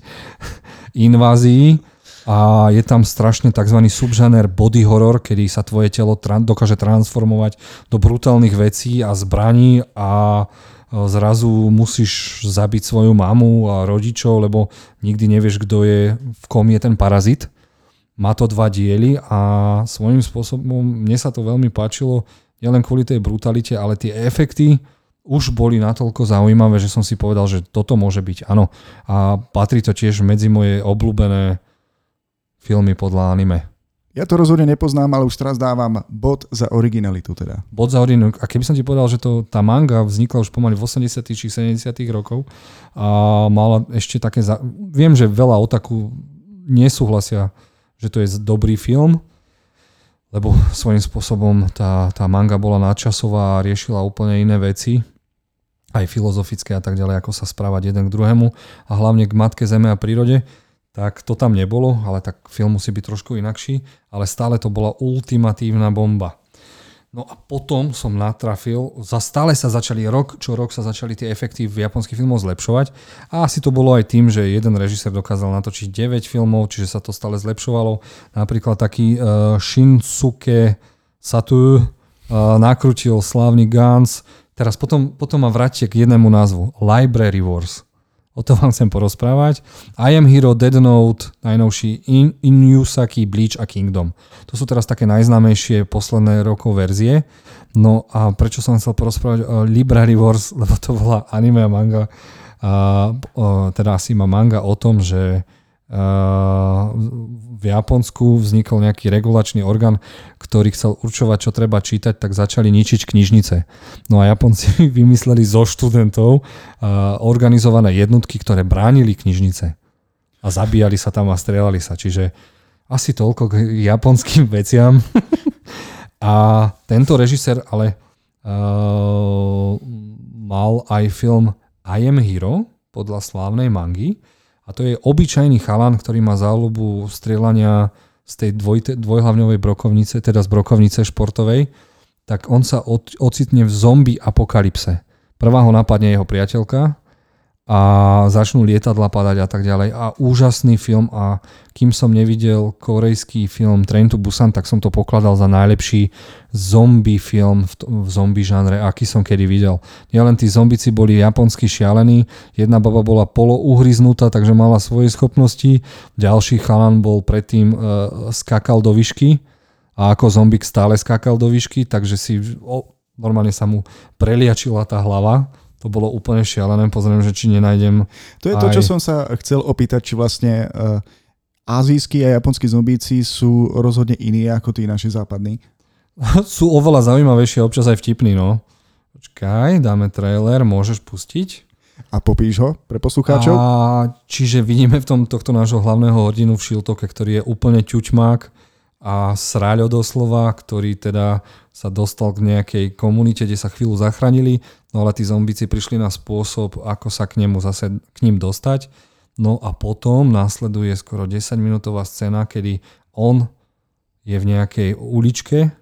invázii a je tam strašne tzv. subžaner body horror, kedy sa tvoje telo tra- dokáže transformovať do brutálnych vecí a zbraní a e, zrazu musíš zabiť svoju mamu a rodičov, lebo nikdy nevieš, kto je, v kom je ten parazit. Má to dva diely a svojím spôsobom mne sa to veľmi páčilo, nielen kvôli tej brutalite, ale tie efekty už boli natoľko zaujímavé, že som si povedal, že toto môže byť áno. A patrí to tiež medzi moje obľúbené filmy podľa anime. Ja to rozhodne nepoznám, ale už teraz dávam bod za originalitu teda. Bod za originalitu. A keby som ti povedal, že to, tá manga vznikla už pomaly v 80 či 70 rokov a mala ešte také... Za... Viem, že veľa otaku nesúhlasia že to je dobrý film, lebo svojím spôsobom tá, tá manga bola nadčasová a riešila úplne iné veci, aj filozofické a tak ďalej, ako sa správať jeden k druhému a hlavne k matke zeme a prírode, tak to tam nebolo, ale tak film musí byť trošku inakší, ale stále to bola ultimatívna bomba. No a potom som natrafil, za stále sa začali rok, čo rok sa začali tie efekty v japonských filmoch zlepšovať a asi to bolo aj tým, že jeden režisér dokázal natočiť 9 filmov, čiže sa to stále zlepšovalo. Napríklad taký uh, Shinsuke Satu uh, nakrutil slávny Guns, teraz potom, potom ma vráte k jednému názvu, Library Wars. O tom vám chcem porozprávať. I Am Hero, Dead Note, najnovší In, Inusaki, Bleach a Kingdom. To sú teraz také najznámejšie posledné rokov verzie. No a prečo som chcel porozprávať o Library Wars, lebo to bola anime a manga, a, o, teda asi má manga o tom, že v Japonsku vznikol nejaký regulačný orgán, ktorý chcel určovať, čo treba čítať, tak začali ničiť knižnice. No a Japonci vymysleli zo študentov organizované jednotky, ktoré bránili knižnice. A zabíjali sa tam a strelali sa. Čiže asi toľko k japonským veciam. a tento režisér ale uh, mal aj film I Am Hero podľa slávnej mangy. A to je obyčajný chalan, ktorý má záľubu strieľania z tej dvoj, dvojhlavňovej brokovnice, teda z brokovnice športovej, tak on sa ocitne v zombie apokalypse. Prvá ho napadne jeho priateľka, a začnú lietadla padať a tak ďalej. A úžasný film a kým som nevidel korejský film Train to Busan, tak som to pokladal za najlepší zombie film v, v zombie žánre, aký som kedy videl. Nielen tí zombici boli japonsky šialení, jedna baba bola polouhryznutá, takže mala svoje schopnosti, ďalší chalan bol predtým e, skakal do výšky a ako zombik stále skakal do výšky, takže si o, normálne sa mu preliačila tá hlava to bolo úplne šialené, pozriem, že či nenájdem To je aj... to, čo som sa chcel opýtať, či vlastne uh, azijskí a japonskí zombíci sú rozhodne iní ako tí naši západní. sú oveľa zaujímavejšie, občas aj vtipní, no. Počkaj, dáme trailer, môžeš pustiť. A popíš ho pre poslucháčov? A, čiže vidíme v tom tohto nášho hlavného hrdinu v Šiltoke, ktorý je úplne ťuťmák a sráľo doslova, ktorý teda sa dostal k nejakej komunite, kde sa chvíľu zachránili, no ale tí zombici prišli na spôsob, ako sa k nemu zase k ním dostať. No a potom následuje skoro 10 minútová scéna, kedy on je v nejakej uličke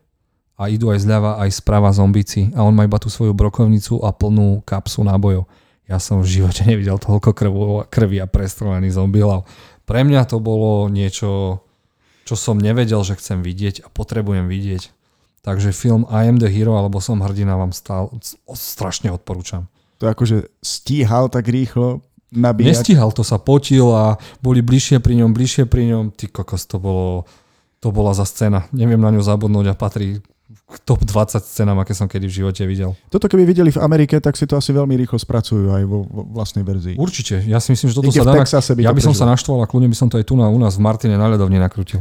a idú aj zľava, aj sprava zombici a on má iba tú svoju brokovnicu a plnú kapsu nábojov. Ja som v živote nevidel toľko krvi a prestrelený zombie Pre mňa to bolo niečo čo som nevedel, že chcem vidieť a potrebujem vidieť. Takže film I am the hero alebo som hrdina vám stál, strašne odporúčam. To akože stíhal tak rýchlo nabíjať? Nestíhal, to sa potil a boli bližšie pri ňom, bližšie pri ňom. Ty kokos, to bolo, to bola za scéna. Neviem na ňu zabudnúť a patrí top 20 scénam, aké som kedy v živote videl. Toto keby videli v Amerike, tak si to asi veľmi rýchlo spracujú aj vo, vo vlastnej verzii. Určite. Ja si myslím, že toto Niekde sa dá... Ja by som sa naštval a kľudne by som to aj tu na, u nás v Martine na ľadovne nakrutil.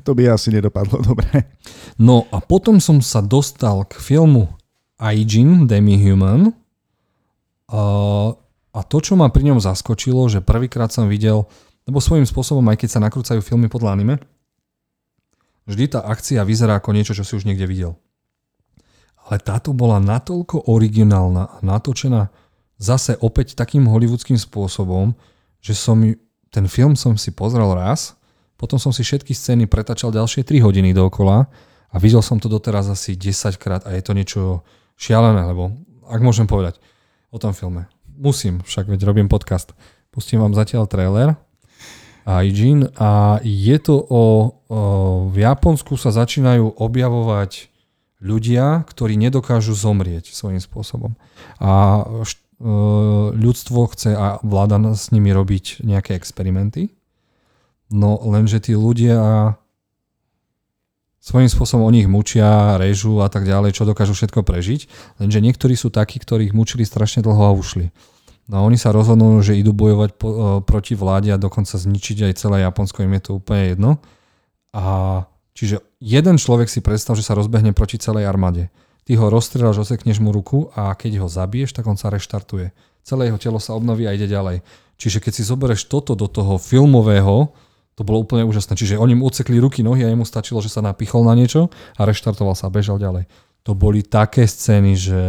To by asi nedopadlo dobre. No a potom som sa dostal k filmu Aijin Demi-Human a to, čo ma pri ňom zaskočilo, že prvýkrát som videl, lebo svojím spôsobom, aj keď sa nakrúcajú filmy podľa anime, Vždy tá akcia vyzerá ako niečo, čo si už niekde videl. Ale táto bola natoľko originálna a natočená zase opäť takým hollywoodským spôsobom, že som ten film som si pozrel raz, potom som si všetky scény pretačal ďalšie 3 hodiny dookola a videl som to doteraz asi 10 krát a je to niečo šialené, lebo ak môžem povedať o tom filme. Musím, však veď robím podcast. Pustím vám zatiaľ trailer Aijin a je to o, o, v Japonsku sa začínajú objavovať ľudia, ktorí nedokážu zomrieť svojím spôsobom. A št, e, ľudstvo chce a vláda s nimi robiť nejaké experimenty. No lenže tí ľudia svojím spôsobom o nich mučia, režu a tak ďalej, čo dokážu všetko prežiť. Lenže niektorí sú takí, ktorých mučili strašne dlho a ušli. No a oni sa rozhodnú, že idú bojovať po, uh, proti vláde a dokonca zničiť aj celé Japonsko, im je to úplne jedno. A čiže jeden človek si predstav, že sa rozbehne proti celej armáde. Ty ho rozstrieľaš, osekneš mu ruku a keď ho zabiješ, tak on sa reštartuje. Celé jeho telo sa obnoví a ide ďalej. Čiže keď si zoberieš toto do toho filmového, to bolo úplne úžasné. Čiže oni mu odsekli ruky, nohy a jemu stačilo, že sa napichol na niečo a reštartoval sa a bežal ďalej. To boli také scény, že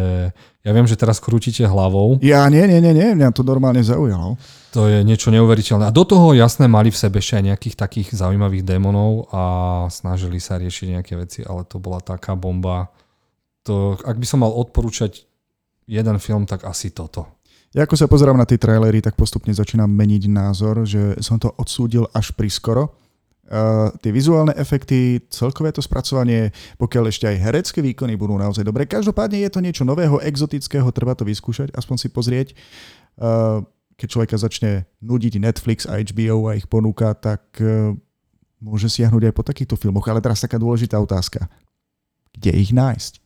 ja viem, že teraz krútite hlavou. Ja nie, nie, nie, nie, mňa to normálne zaujalo. To je niečo neuveriteľné. A do toho jasné mali v sebe ešte aj nejakých takých zaujímavých démonov a snažili sa riešiť nejaké veci, ale to bola taká bomba. To, ak by som mal odporúčať jeden film, tak asi toto. Ja ako sa pozerám na tie trailery, tak postupne začínam meniť názor, že som to odsúdil až priskoro Uh, tie vizuálne efekty, celkové to spracovanie, pokiaľ ešte aj herecké výkony budú naozaj dobré. Každopádne je to niečo nového, exotického, treba to vyskúšať, aspoň si pozrieť. Uh, keď človeka začne nudiť Netflix a HBO a ich ponúka, tak uh, môže siahnuť aj po takýchto filmoch. Ale teraz taká dôležitá otázka. Kde ich nájsť?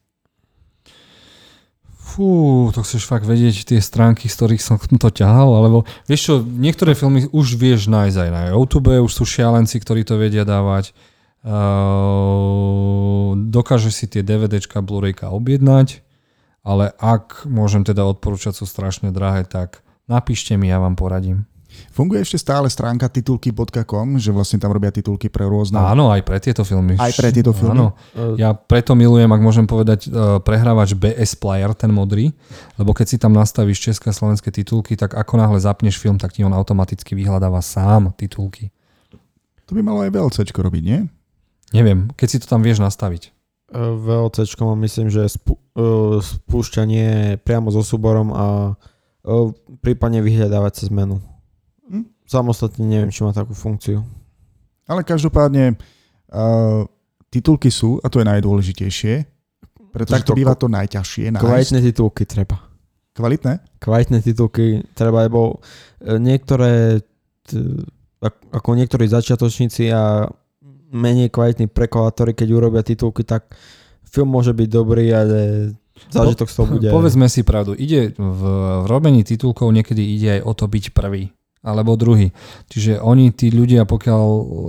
Fú, to chceš fakt vedieť tie stránky, z ktorých som to ťahal, alebo vieš čo, niektoré filmy už vieš nájsť aj na YouTube, už sú šialenci, ktorí to vedia dávať. Uh, dokáže si tie DVDčka, Blu-rayka objednať, ale ak môžem teda odporúčať, sú strašne drahé, tak napíšte mi, ja vám poradím. Funguje ešte stále stránka titulky.com, že vlastne tam robia titulky pre rôzne... Áno, aj pre tieto filmy. Aj pre tieto filmy? Áno. Ja preto milujem, ak môžem povedať, e, prehrávač BS Player, ten modrý, lebo keď si tam nastavíš české a slovenské titulky, tak ako náhle zapneš film, tak ti on automaticky vyhľadáva sám titulky. To by malo aj VLCčko robiť, nie? Neviem, keď si to tam vieš nastaviť. E, VLC mám myslím, že spú, uh, spúšťanie priamo so súborom a uh, prípadne vyhľadávať cez menu. Samostatne neviem, či má takú funkciu. Ale každopádne uh, titulky sú, a to je najdôležitejšie, pretože to, to býva to najťažšie nájsť. Kvalitné titulky treba. Kvalitné? Kvalitné titulky treba, lebo niektoré ako niektorí začiatočníci a menej kvalitní prekladátori, keď urobia titulky, tak film môže byť dobrý, ale zážitok z toho bude... Povedzme si pravdu, ide v, v robení titulkov niekedy ide aj o to byť prvý alebo druhý. Čiže oni, tí ľudia, pokiaľ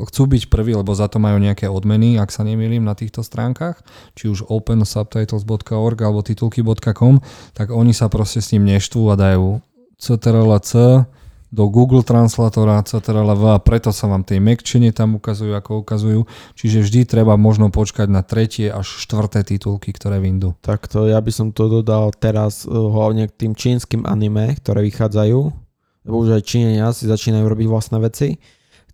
chcú byť prví, lebo za to majú nejaké odmeny, ak sa nemýlim na týchto stránkach, či už opensubtitles.org alebo titulky.com, tak oni sa proste s ním neštvú a dajú CTRL-C do Google Translatora CTRL-V a preto sa vám tej Mekčine tam ukazujú, ako ukazujú. Čiže vždy treba možno počkať na tretie až štvrté titulky, ktoré vyjdú. Takto ja by som to dodal teraz eh, hlavne k tým čínskym anime, ktoré vychádzajú lebo už aj Číňania si začínajú robiť vlastné veci,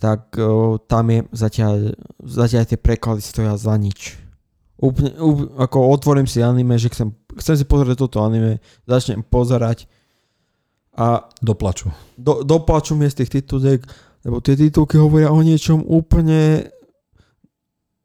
tak uh, tam je zatiaľ, zatiaľ tie preklady stoja za nič. Úplne, úplne, ako otvorím si anime, že chcem, chcem si pozrieť toto anime, začnem pozerať a doplaču. Do, doplaču mi z tých tituliek, lebo tie titulky hovoria o niečom úplne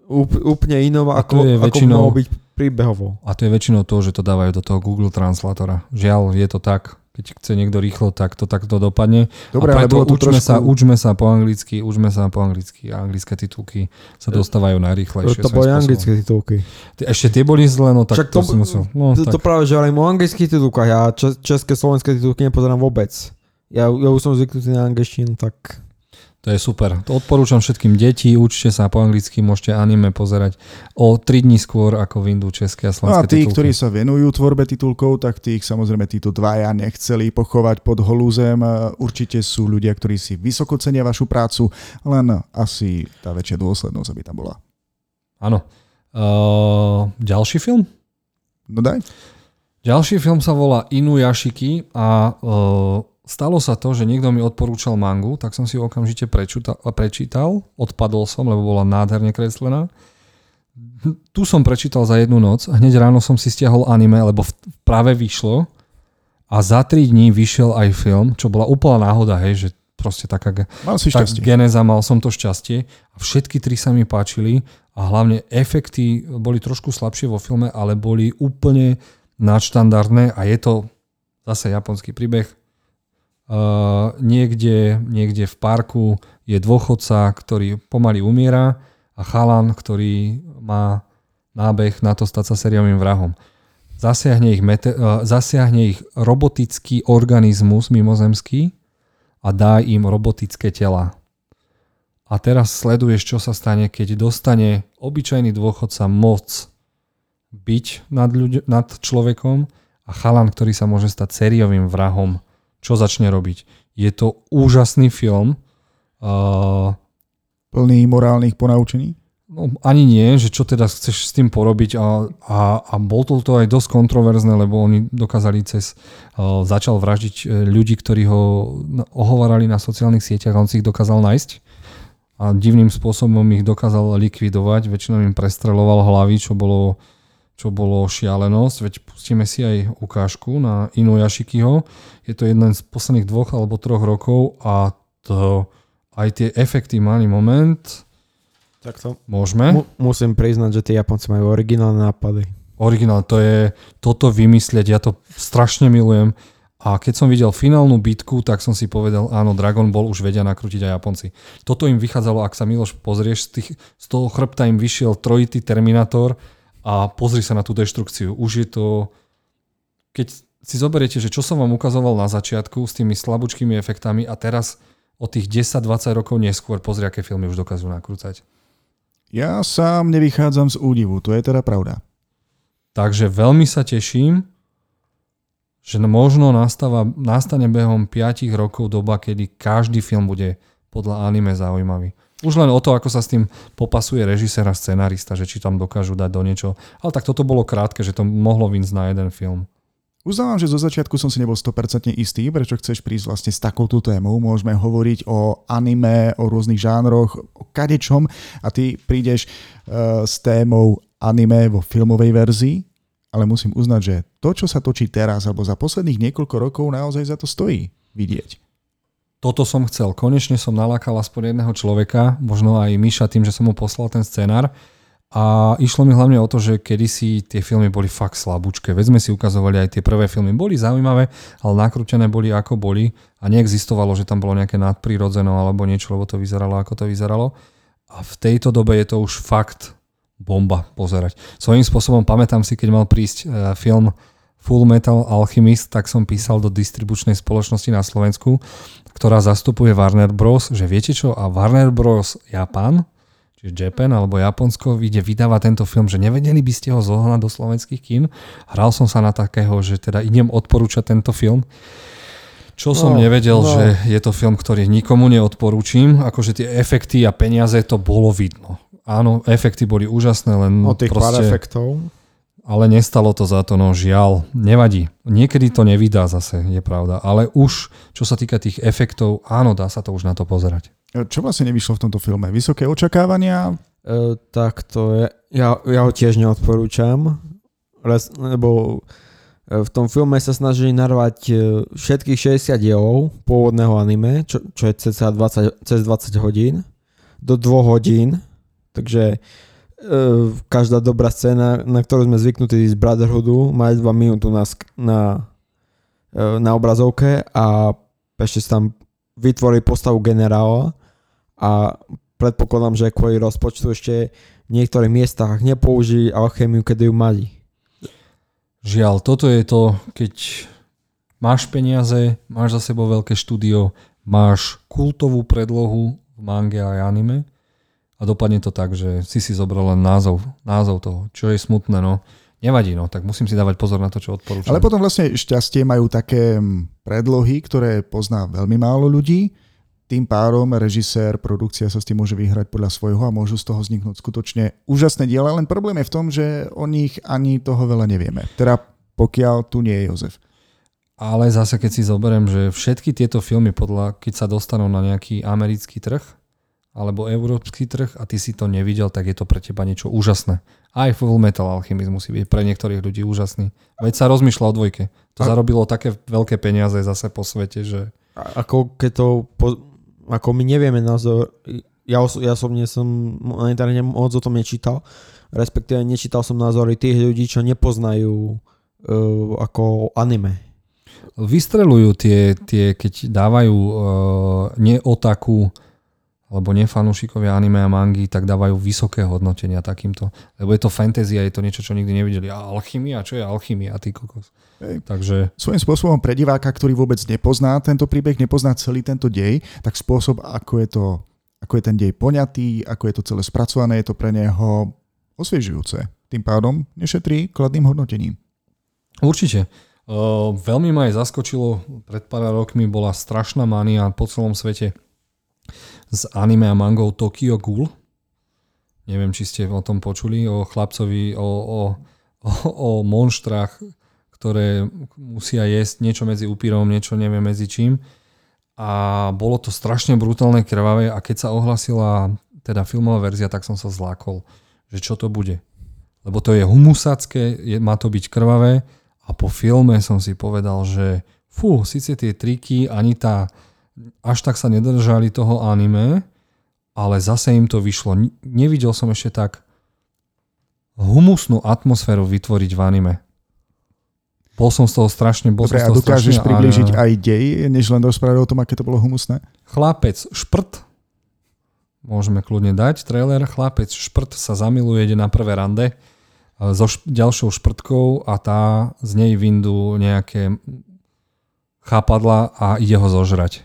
úplne inom, ako, je väčšinou, ako byť príbehovo. A to je väčšinou to, že to dávajú do toho Google Translatora. Žiaľ, je to tak keď chce niekto rýchlo, tak to takto dopadne. Dobre, a preto ale učme, trošku... sa, učme sa po anglicky, učme sa po anglicky a anglické titulky sa dostávajú najrýchlejšie. To boli anglické titulky. Ešte tie boli zle, no tak Však to, to, musel, no, to, tak. to práve, že ale o anglických titulkách, ja české, slovenské titulky nepozerám vôbec. Ja, ja už som zvyknutý na angličtinu, tak to je super. To odporúčam všetkým deti, učte sa po anglicky, môžete anime pozerať o 3 dní skôr ako vyndú české a slovenské no a tí, titulky. ktorí sa venujú tvorbe titulkov, tak tých samozrejme títo dvaja nechceli pochovať pod holú zem. Určite sú ľudia, ktorí si vysoko cenia vašu prácu, len asi tá väčšia dôslednosť aby tam bola. Áno. Uh, ďalší film? No daj. Ďalší film sa volá Inuyashiki a uh, Stalo sa to, že niekto mi odporúčal mangu, tak som si ju okamžite prečítal, prečítal, odpadol som, lebo bola nádherne kreslená. Tu som prečítal za jednu noc a hneď ráno som si stiahol anime, lebo práve vyšlo. A za 3 dní vyšiel aj film, čo bola úplná náhoda, hej, že proste taká mal si tak geneza, mal som to šťastie. A všetky tri sa mi páčili a hlavne efekty boli trošku slabšie vo filme, ale boli úplne nadštandardné a je to zase japonský príbeh, Uh, niekde, niekde v parku je dôchodca, ktorý pomaly umiera a chalan, ktorý má nábeh na to stať sa sériovým vrahom. Zasiahne ich, mete, uh, zasiahne ich robotický organizmus mimozemský a dá im robotické tela. A teraz sleduješ, čo sa stane, keď dostane obyčajný dôchodca moc byť nad, ľuď- nad človekom a chalan, ktorý sa môže stať sériovým vrahom čo začne robiť. Je to úžasný film. Uh, Plný morálnych ponaučení? No, ani nie, že čo teda chceš s tým porobiť a, a, a bol to, to aj dosť kontroverzné, lebo oni dokázali cez, uh, začal vraždiť e, ľudí, ktorí ho ohovarali na sociálnych sieťach a on si ich dokázal nájsť a divným spôsobom ich dokázal likvidovať, väčšinou im prestreloval hlavy, čo bolo čo bolo šialenosť, veď pustíme si aj ukážku na Inuyashikiho. Je to jeden z posledných dvoch alebo troch rokov a to, aj tie efekty mali moment. Tak to. Môžeme? Mu, musím priznať, že tie Japonci majú originálne nápady. Originál, to je toto vymyslieť, ja to strašne milujem. A keď som videl finálnu bitku, tak som si povedal, áno, Dragon Ball už vedia nakrútiť aj Japonci. Toto im vychádzalo, ak sa Miloš pozrieš, z, tých, z toho chrbta im vyšiel trojitý Terminator, a pozri sa na tú deštrukciu. Už je to, keď si zoberiete, že čo som vám ukazoval na začiatku s tými slabúčkými efektami a teraz o tých 10-20 rokov neskôr pozri, aké filmy už dokážu nakrúcať. Ja sám nevychádzam z údivu, to je teda pravda. Takže veľmi sa teším. že možno nastáva, nastane behom 5 rokov doba, kedy každý film bude podľa anime zaujímavý. Už len o to, ako sa s tým popasuje režisér a scenarista, že či tam dokážu dať do niečo. Ale tak toto bolo krátke, že to mohlo vynsť na jeden film. Uznávam, že zo začiatku som si nebol 100% istý, prečo chceš prísť vlastne s takouto témou. Môžeme hovoriť o anime, o rôznych žánroch, o kadečom a ty prídeš uh, s témou anime vo filmovej verzii, ale musím uznať, že to, čo sa točí teraz alebo za posledných niekoľko rokov, naozaj za to stojí vidieť. Toto som chcel. Konečne som nalákal aspoň jedného človeka, možno aj Miša tým, že som mu poslal ten scenár a išlo mi hlavne o to, že kedysi tie filmy boli fakt slabúčke. Veď sme si ukazovali aj tie prvé filmy. Boli zaujímavé, ale nakrútené boli ako boli a neexistovalo, že tam bolo nejaké nadprirodzeno alebo niečo, lebo to vyzeralo ako to vyzeralo. A v tejto dobe je to už fakt bomba pozerať. Svojím spôsobom pamätám si, keď mal prísť e, film Full Metal Alchemist, tak som písal do distribučnej spoločnosti na Slovensku, ktorá zastupuje Warner Bros., že viete čo, a Warner Bros. Japan, čiže Japan alebo Japonsko, ide vydáva tento film, že nevedeli by ste ho zohnať do slovenských kín. Hral som sa na takého, že teda idem odporúčať tento film. Čo som no, nevedel, no. že je to film, ktorý nikomu neodporúčim, akože tie efekty a peniaze to bolo vidno. Áno, efekty boli úžasné, len o tých proste... pár efektov. Ale nestalo to za to, no žiaľ, nevadí. Niekedy to nevydá zase, je pravda. Ale už, čo sa týka tých efektov, áno, dá sa to už na to pozerať. Čo vlastne nevyšlo v tomto filme? Vysoké očakávania? E, tak to je, ja, ja ho tiež neodporúčam, lebo e, v tom filme sa snažili narvať e, všetkých 60 dielov pôvodného anime, čo, čo je cca 20, cez 20 hodín, do 2 hodín, takže e, každá dobrá scéna, na ktorú sme zvyknutí z Brotherhoodu, má 2 minúty na, na, e, na obrazovke a ešte tam vytvorí postavu generála a predpokladám, že kvôli rozpočtu ešte v niektorých miestach nepoužili alchémiu, keď ju mali. Žiaľ, toto je to, keď máš peniaze, máš za sebou veľké štúdio, máš kultovú predlohu v mange a anime a dopadne to tak, že si si zobral len názov, názov toho, čo je smutné, no. Nevadí, no, tak musím si dávať pozor na to, čo odporúčam. Ale potom vlastne šťastie majú také predlohy, ktoré pozná veľmi málo ľudí tým pádom režisér, produkcia sa s tým môže vyhrať podľa svojho a môžu z toho vzniknúť skutočne úžasné diela, len problém je v tom, že o nich ani toho veľa nevieme. Teda pokiaľ tu nie je Jozef. Ale zase keď si zoberiem, že všetky tieto filmy, podľa, keď sa dostanú na nejaký americký trh alebo európsky trh a ty si to nevidel, tak je to pre teba niečo úžasné. Aj Full Metal Alchemist musí byť pre niektorých ľudí úžasný. Veď sa rozmýšľa o dvojke. To a... zarobilo také veľké peniaze zase po svete, že... Ako keď to po, ako my nevieme názor, ja, os- ja som, som na internete moc o tom nečítal, respektíve nečítal som názory tých ľudí, čo nepoznajú uh, ako anime. Vystrelujú tie, tie keď dávajú uh, neotaku alebo nefanúšikovia anime a mangy, tak dávajú vysoké hodnotenia takýmto. Lebo je to fantasy a je to niečo, čo nikdy nevideli. A alchymia? Čo je alchymia? Ty kokos. Hej. Takže... Svojím spôsobom pre diváka, ktorý vôbec nepozná tento príbeh, nepozná celý tento dej, tak spôsob, ako je, to, ako je ten dej poňatý, ako je to celé spracované, je to pre neho osviežujúce. Tým pádom nešetrí kladným hodnotením. Určite. Uh, veľmi ma aj zaskočilo, pred pár rokmi bola strašná mania po celom svete s anime a mangou Tokyo Ghoul. Neviem, či ste o tom počuli, o chlapcovi, o, o, o, o monštrách, ktoré musia jesť niečo medzi upírom, niečo neviem medzi čím. A bolo to strašne brutálne, krvavé a keď sa ohlasila teda filmová verzia, tak som sa zlákol, že čo to bude. Lebo to je humusacké, je, má to byť krvavé a po filme som si povedal, že fú, síce tie triky, ani tá až tak sa nedržali toho anime, ale zase im to vyšlo. Nevidel som ešte tak humusnú atmosféru vytvoriť v anime. Bol som z toho strašne... Bol Dobre, som z toho a dokážeš strašne, približiť a... aj dej, než len rozprávať o tom, aké to bolo humusné? Chlapec šprt, môžeme kľudne dať trailer, chlapec šprt sa zamiluje, ide na prvé rande so šp- ďalšou šprtkou a tá z nej vindú nejaké chápadla a ide ho zožrať.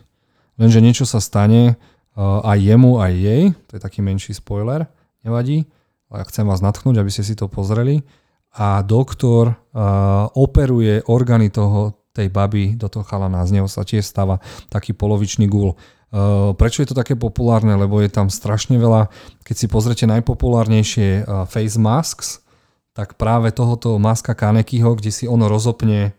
Lenže niečo sa stane uh, aj jemu, aj jej, to je taký menší spoiler, nevadí, ale chcem vás natchnúť, aby ste si to pozreli. A doktor uh, operuje orgány toho, tej baby do toho chalana. Z neho sa tiež stáva taký polovičný gul. Uh, prečo je to také populárne? Lebo je tam strašne veľa, keď si pozrete najpopulárnejšie face masks, tak práve tohoto maska Kanekyho, kde si ono rozopne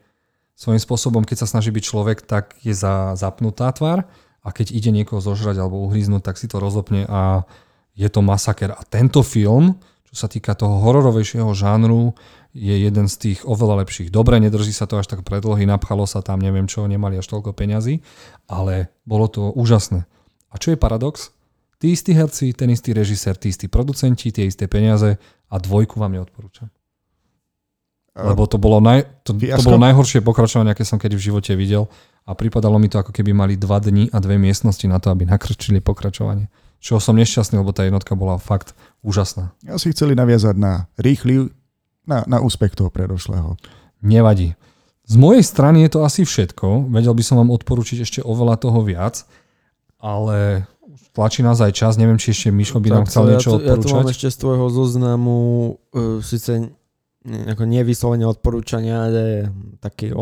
svojím spôsobom, keď sa snaží byť človek, tak je za, zapnutá tvár a keď ide niekoho zožrať alebo uhryznúť, tak si to rozopne a je to masaker. A tento film, čo sa týka toho hororovejšieho žánru, je jeden z tých oveľa lepších. Dobre, nedrží sa to až tak predlohy, napchalo sa tam, neviem čo, nemali až toľko peňazí, ale bolo to úžasné. A čo je paradox? Tí istí herci, ten istý režisér, tí istí producenti, tie isté peniaze a dvojku vám neodporúčam. Lebo to bolo, naj, to, to bolo najhoršie pokračovanie, aké som kedy v živote videl a pripadalo mi to, ako keby mali dva dni a dve miestnosti na to, aby nakrčili pokračovanie. Čo som nešťastný, lebo tá jednotka bola fakt úžasná. Ja si chceli naviazať na rýchly na, na úspech toho predošlého. Nevadí. Z mojej strany je to asi všetko. Vedel by som vám odporučiť ešte oveľa toho viac, ale tlačí nás aj čas. Neviem, či ešte Mišo by tak nám chcel ja niečo odporúčať. Ja tu mám ešte z tvojho zoznamu uh, síce ako nevyslovene odporúčania, ale taký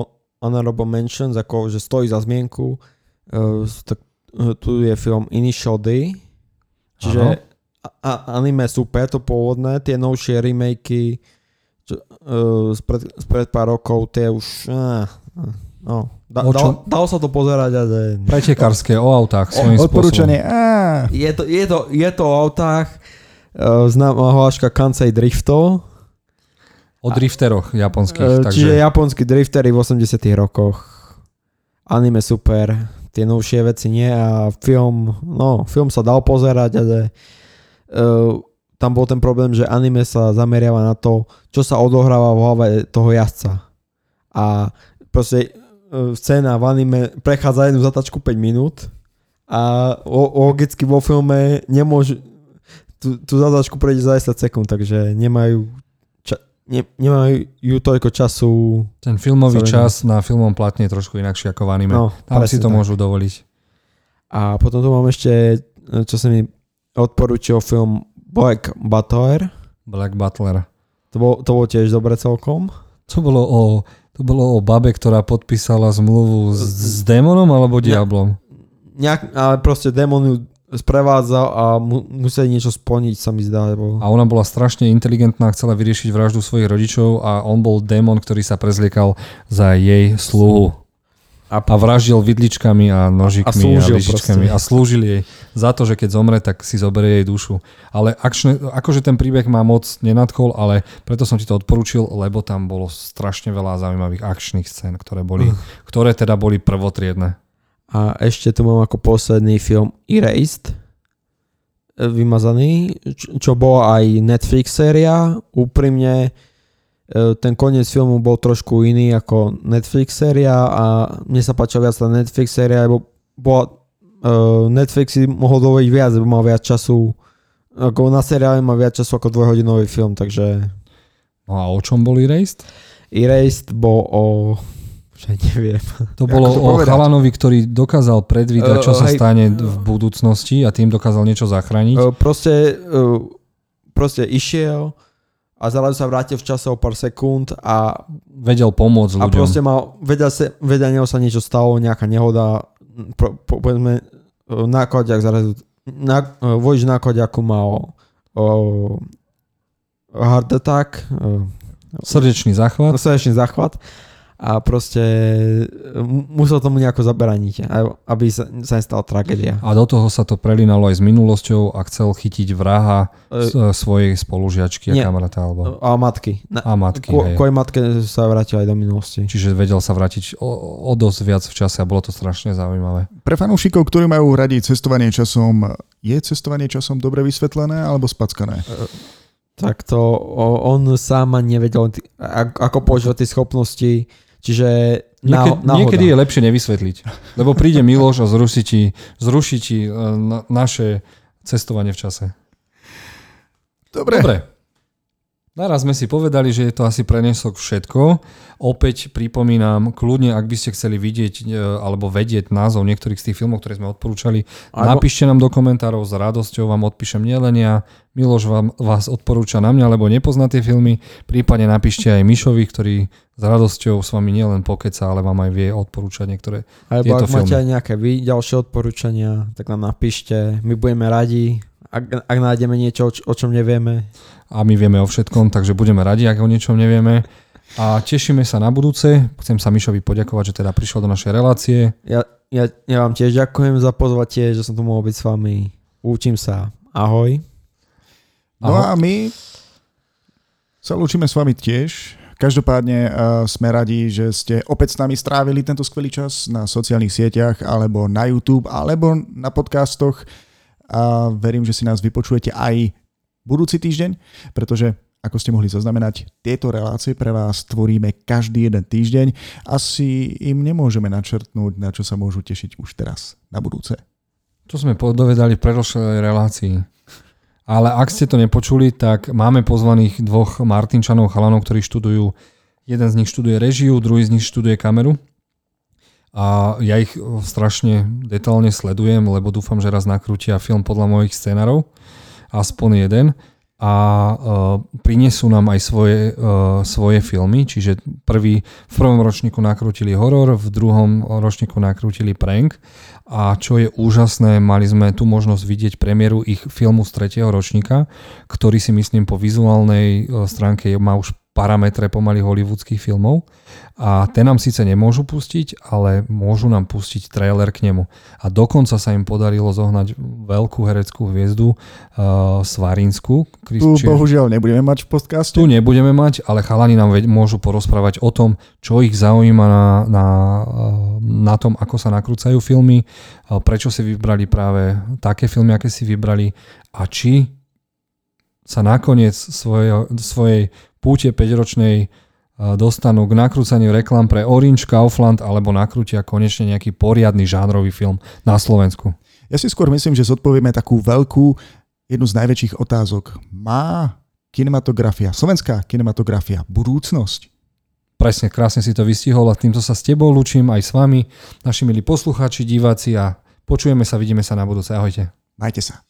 honorable mentions, ako že stojí za zmienku. Uh, tak, uh, tu je film Initial D, čiže a, anime super, to pôvodné, tie novšie remakey čo, uh, spred, spred pár rokov, tie už... Uh, no, da, dal, dalo sa to pozerať, ale... Pretekárske, o autách, svojím Odporúčanie, Je to, je, to, je to o autách, uh, známa hláška Kansei Driftov. O drifteroch japonských. Uh, takže... Čiže japonskí driftery v 80 rokoch. Anime super, tie novšie veci nie a film, no, film sa dal pozerať, ale uh, tam bol ten problém, že anime sa zameriava na to, čo sa odohráva v hlave toho jazdca. A proste e, scéna v anime prechádza jednu zatačku 5 minút a logicky vo filme nemôžu tú, tú zatačku prejde za 10 sekúnd, takže nemajú ne, nemajú toľko času. Ten filmový čas na filmom platne je trošku inakší ako v anime. No, Tam si to tak. môžu dovoliť. A potom tu mám ešte, čo sa mi odporúčil film Black Butler. Black Butler. To, bol, to bolo tiež dobre celkom. To bolo o, to bolo o babe, ktorá podpísala zmluvu s, s démonom alebo diablom? Nejak, ale proste démon ju sprevádzal a mu, museli niečo splniť, sa mi zdá. Lebo... A ona bola strašne inteligentná, chcela vyriešiť vraždu svojich rodičov a on bol démon, ktorý sa prezliekal za jej sluhu a, a vraždil vidličkami a nožikmi a, a lyžičkami a slúžil jej za to, že keď zomre, tak si zoberie jej dušu. Ale akčne, akože ten príbeh má moc nenadchol, ale preto som ti to odporúčil, lebo tam bolo strašne veľa zaujímavých akčných scén, ktoré, boli, uh. ktoré teda boli prvotriedne. A ešte tu mám ako posledný film Erased, vymazaný, čo bola aj Netflix séria. Úprimne E, ten koniec filmu bol trošku iný ako Netflix séria a mne sa páčila viac tá Netflix séria, lebo bola, uh, Netflix si mohol dovoliť viac, lebo mal viac času ako na seriále má viac času ako dvojhodinový film, takže... No a o čom bol Erased? Erased bol o... Že neviem. To bolo to o povedať? chalanovi, ktorý dokázal predvídať, čo uh, sa hej, stane v budúcnosti a tým dokázal niečo zachrániť. Uh, proste, uh, proste išiel a zrazu sa vrátil v čase o pár sekúnd a vedel pomôcť ľuďom. A proste mal, vedel, sa, vedel neho sa niečo stalo, nejaká nehoda, po, po, povedzme, nákladiak zrazu, na, vojč nákladiaku mal o, heart attack, o, srdečný záchvat. Srdečný záchvat a proste musel tomu nejako zabraniť, aby sa, sa nestala tragédia. A do toho sa to prelinalo aj s minulosťou a chcel chytiť vraha e, svojej spolužiačky a kamaráta. Alebo... A matky. Na, a matky, ko, Koj matke sa vrátil aj do minulosti. Čiže vedel sa vrátiť o, o dosť viac v čase a bolo to strašne zaujímavé. Pre fanúšikov, ktorí majú radiť cestovanie časom, je cestovanie časom dobre vysvetlené alebo spackané? E, tak to on sám nevedel, ako používať tie schopnosti Čiže Niekedy, niekedy je lepšie nevysvetliť. Lebo príde Miloš a zruší ti, zruší ti e, na, naše cestovanie v čase. Dobre. Dobre. Naraz sme si povedali, že je to asi prenesok všetko. Opäť pripomínam, kľudne, ak by ste chceli vidieť e, alebo vedieť názov niektorých z tých filmov, ktoré sme odporúčali, alebo... napíšte nám do komentárov, s radosťou vám odpíšem nielen ja, Miloš vám, vás odporúča na mňa, lebo nepozná tie filmy, prípadne napíšte aj Mišovi, ktorý s radosťou s vami nielen pokeca, ale vám aj vie odporúčať niektoré Alebo tieto ak máte filmy. aj nejaké vy ďalšie odporúčania, tak nám napíšte, my budeme radi, ak, ak nájdeme niečo, o čom nevieme. A my vieme o všetkom, takže budeme radi, ak o niečom nevieme. A tešíme sa na budúce. Chcem sa Mišovi poďakovať, že teda prišiel do našej relácie. Ja, ja, ja vám tiež ďakujem za pozvatie, že som tu mohol byť s vami. Učím sa. Ahoj. No a my sa lúčime s vami tiež. Každopádne uh, sme radi, že ste opäť s nami strávili tento skvelý čas na sociálnych sieťach, alebo na YouTube, alebo na podcastoch. A verím, že si nás vypočujete aj budúci týždeň, pretože ako ste mohli zaznamenať, tieto relácie pre vás tvoríme každý jeden týždeň. Asi im nemôžeme načrtnúť, na čo sa môžu tešiť už teraz, na budúce. To sme podovedali v predošlej relácii. Ale ak ste to nepočuli, tak máme pozvaných dvoch Martinčanov, chalanov, ktorí študujú, jeden z nich študuje režiu, druhý z nich študuje kameru. A ja ich strašne detálne sledujem, lebo dúfam, že raz nakrútia film podľa mojich scenárov. Aspoň jeden. A uh, prinesú nám aj svoje, uh, svoje filmy, čiže prvý, v prvom ročníku nakrútili horor, v druhom ročníku nakrútili prank a čo je úžasné, mali sme tu možnosť vidieť premiéru ich filmu z tretieho ročníka, ktorý si myslím po vizuálnej e, stránke má už parametre pomaly hollywoodských filmov a ten nám síce nemôžu pustiť, ale môžu nám pustiť trailer k nemu. A dokonca sa im podarilo zohnať veľkú hereckú hviezdu uh, Svarinsku. Tu bohužiaľ nebudeme mať v podcaste. Tu nebudeme mať, ale chalani nám veď, môžu porozprávať o tom, čo ich zaujíma na, na, na tom, ako sa nakrúcajú filmy, prečo si vybrali práve také filmy, aké si vybrali a či sa nakoniec svojej, svojej púte 5-ročnej dostanú k nakrúcaniu reklam pre Orange, Kaufland alebo nakrútia konečne nejaký poriadny žánrový film na Slovensku. Ja si skôr myslím, že zodpovieme takú veľkú, jednu z najväčších otázok. Má kinematografia, slovenská kinematografia budúcnosť? Presne, krásne si to vystihol a týmto sa s tebou lučím aj s vami, naši milí poslucháči, diváci a počujeme sa, vidíme sa na budúce. Ahojte. Majte sa.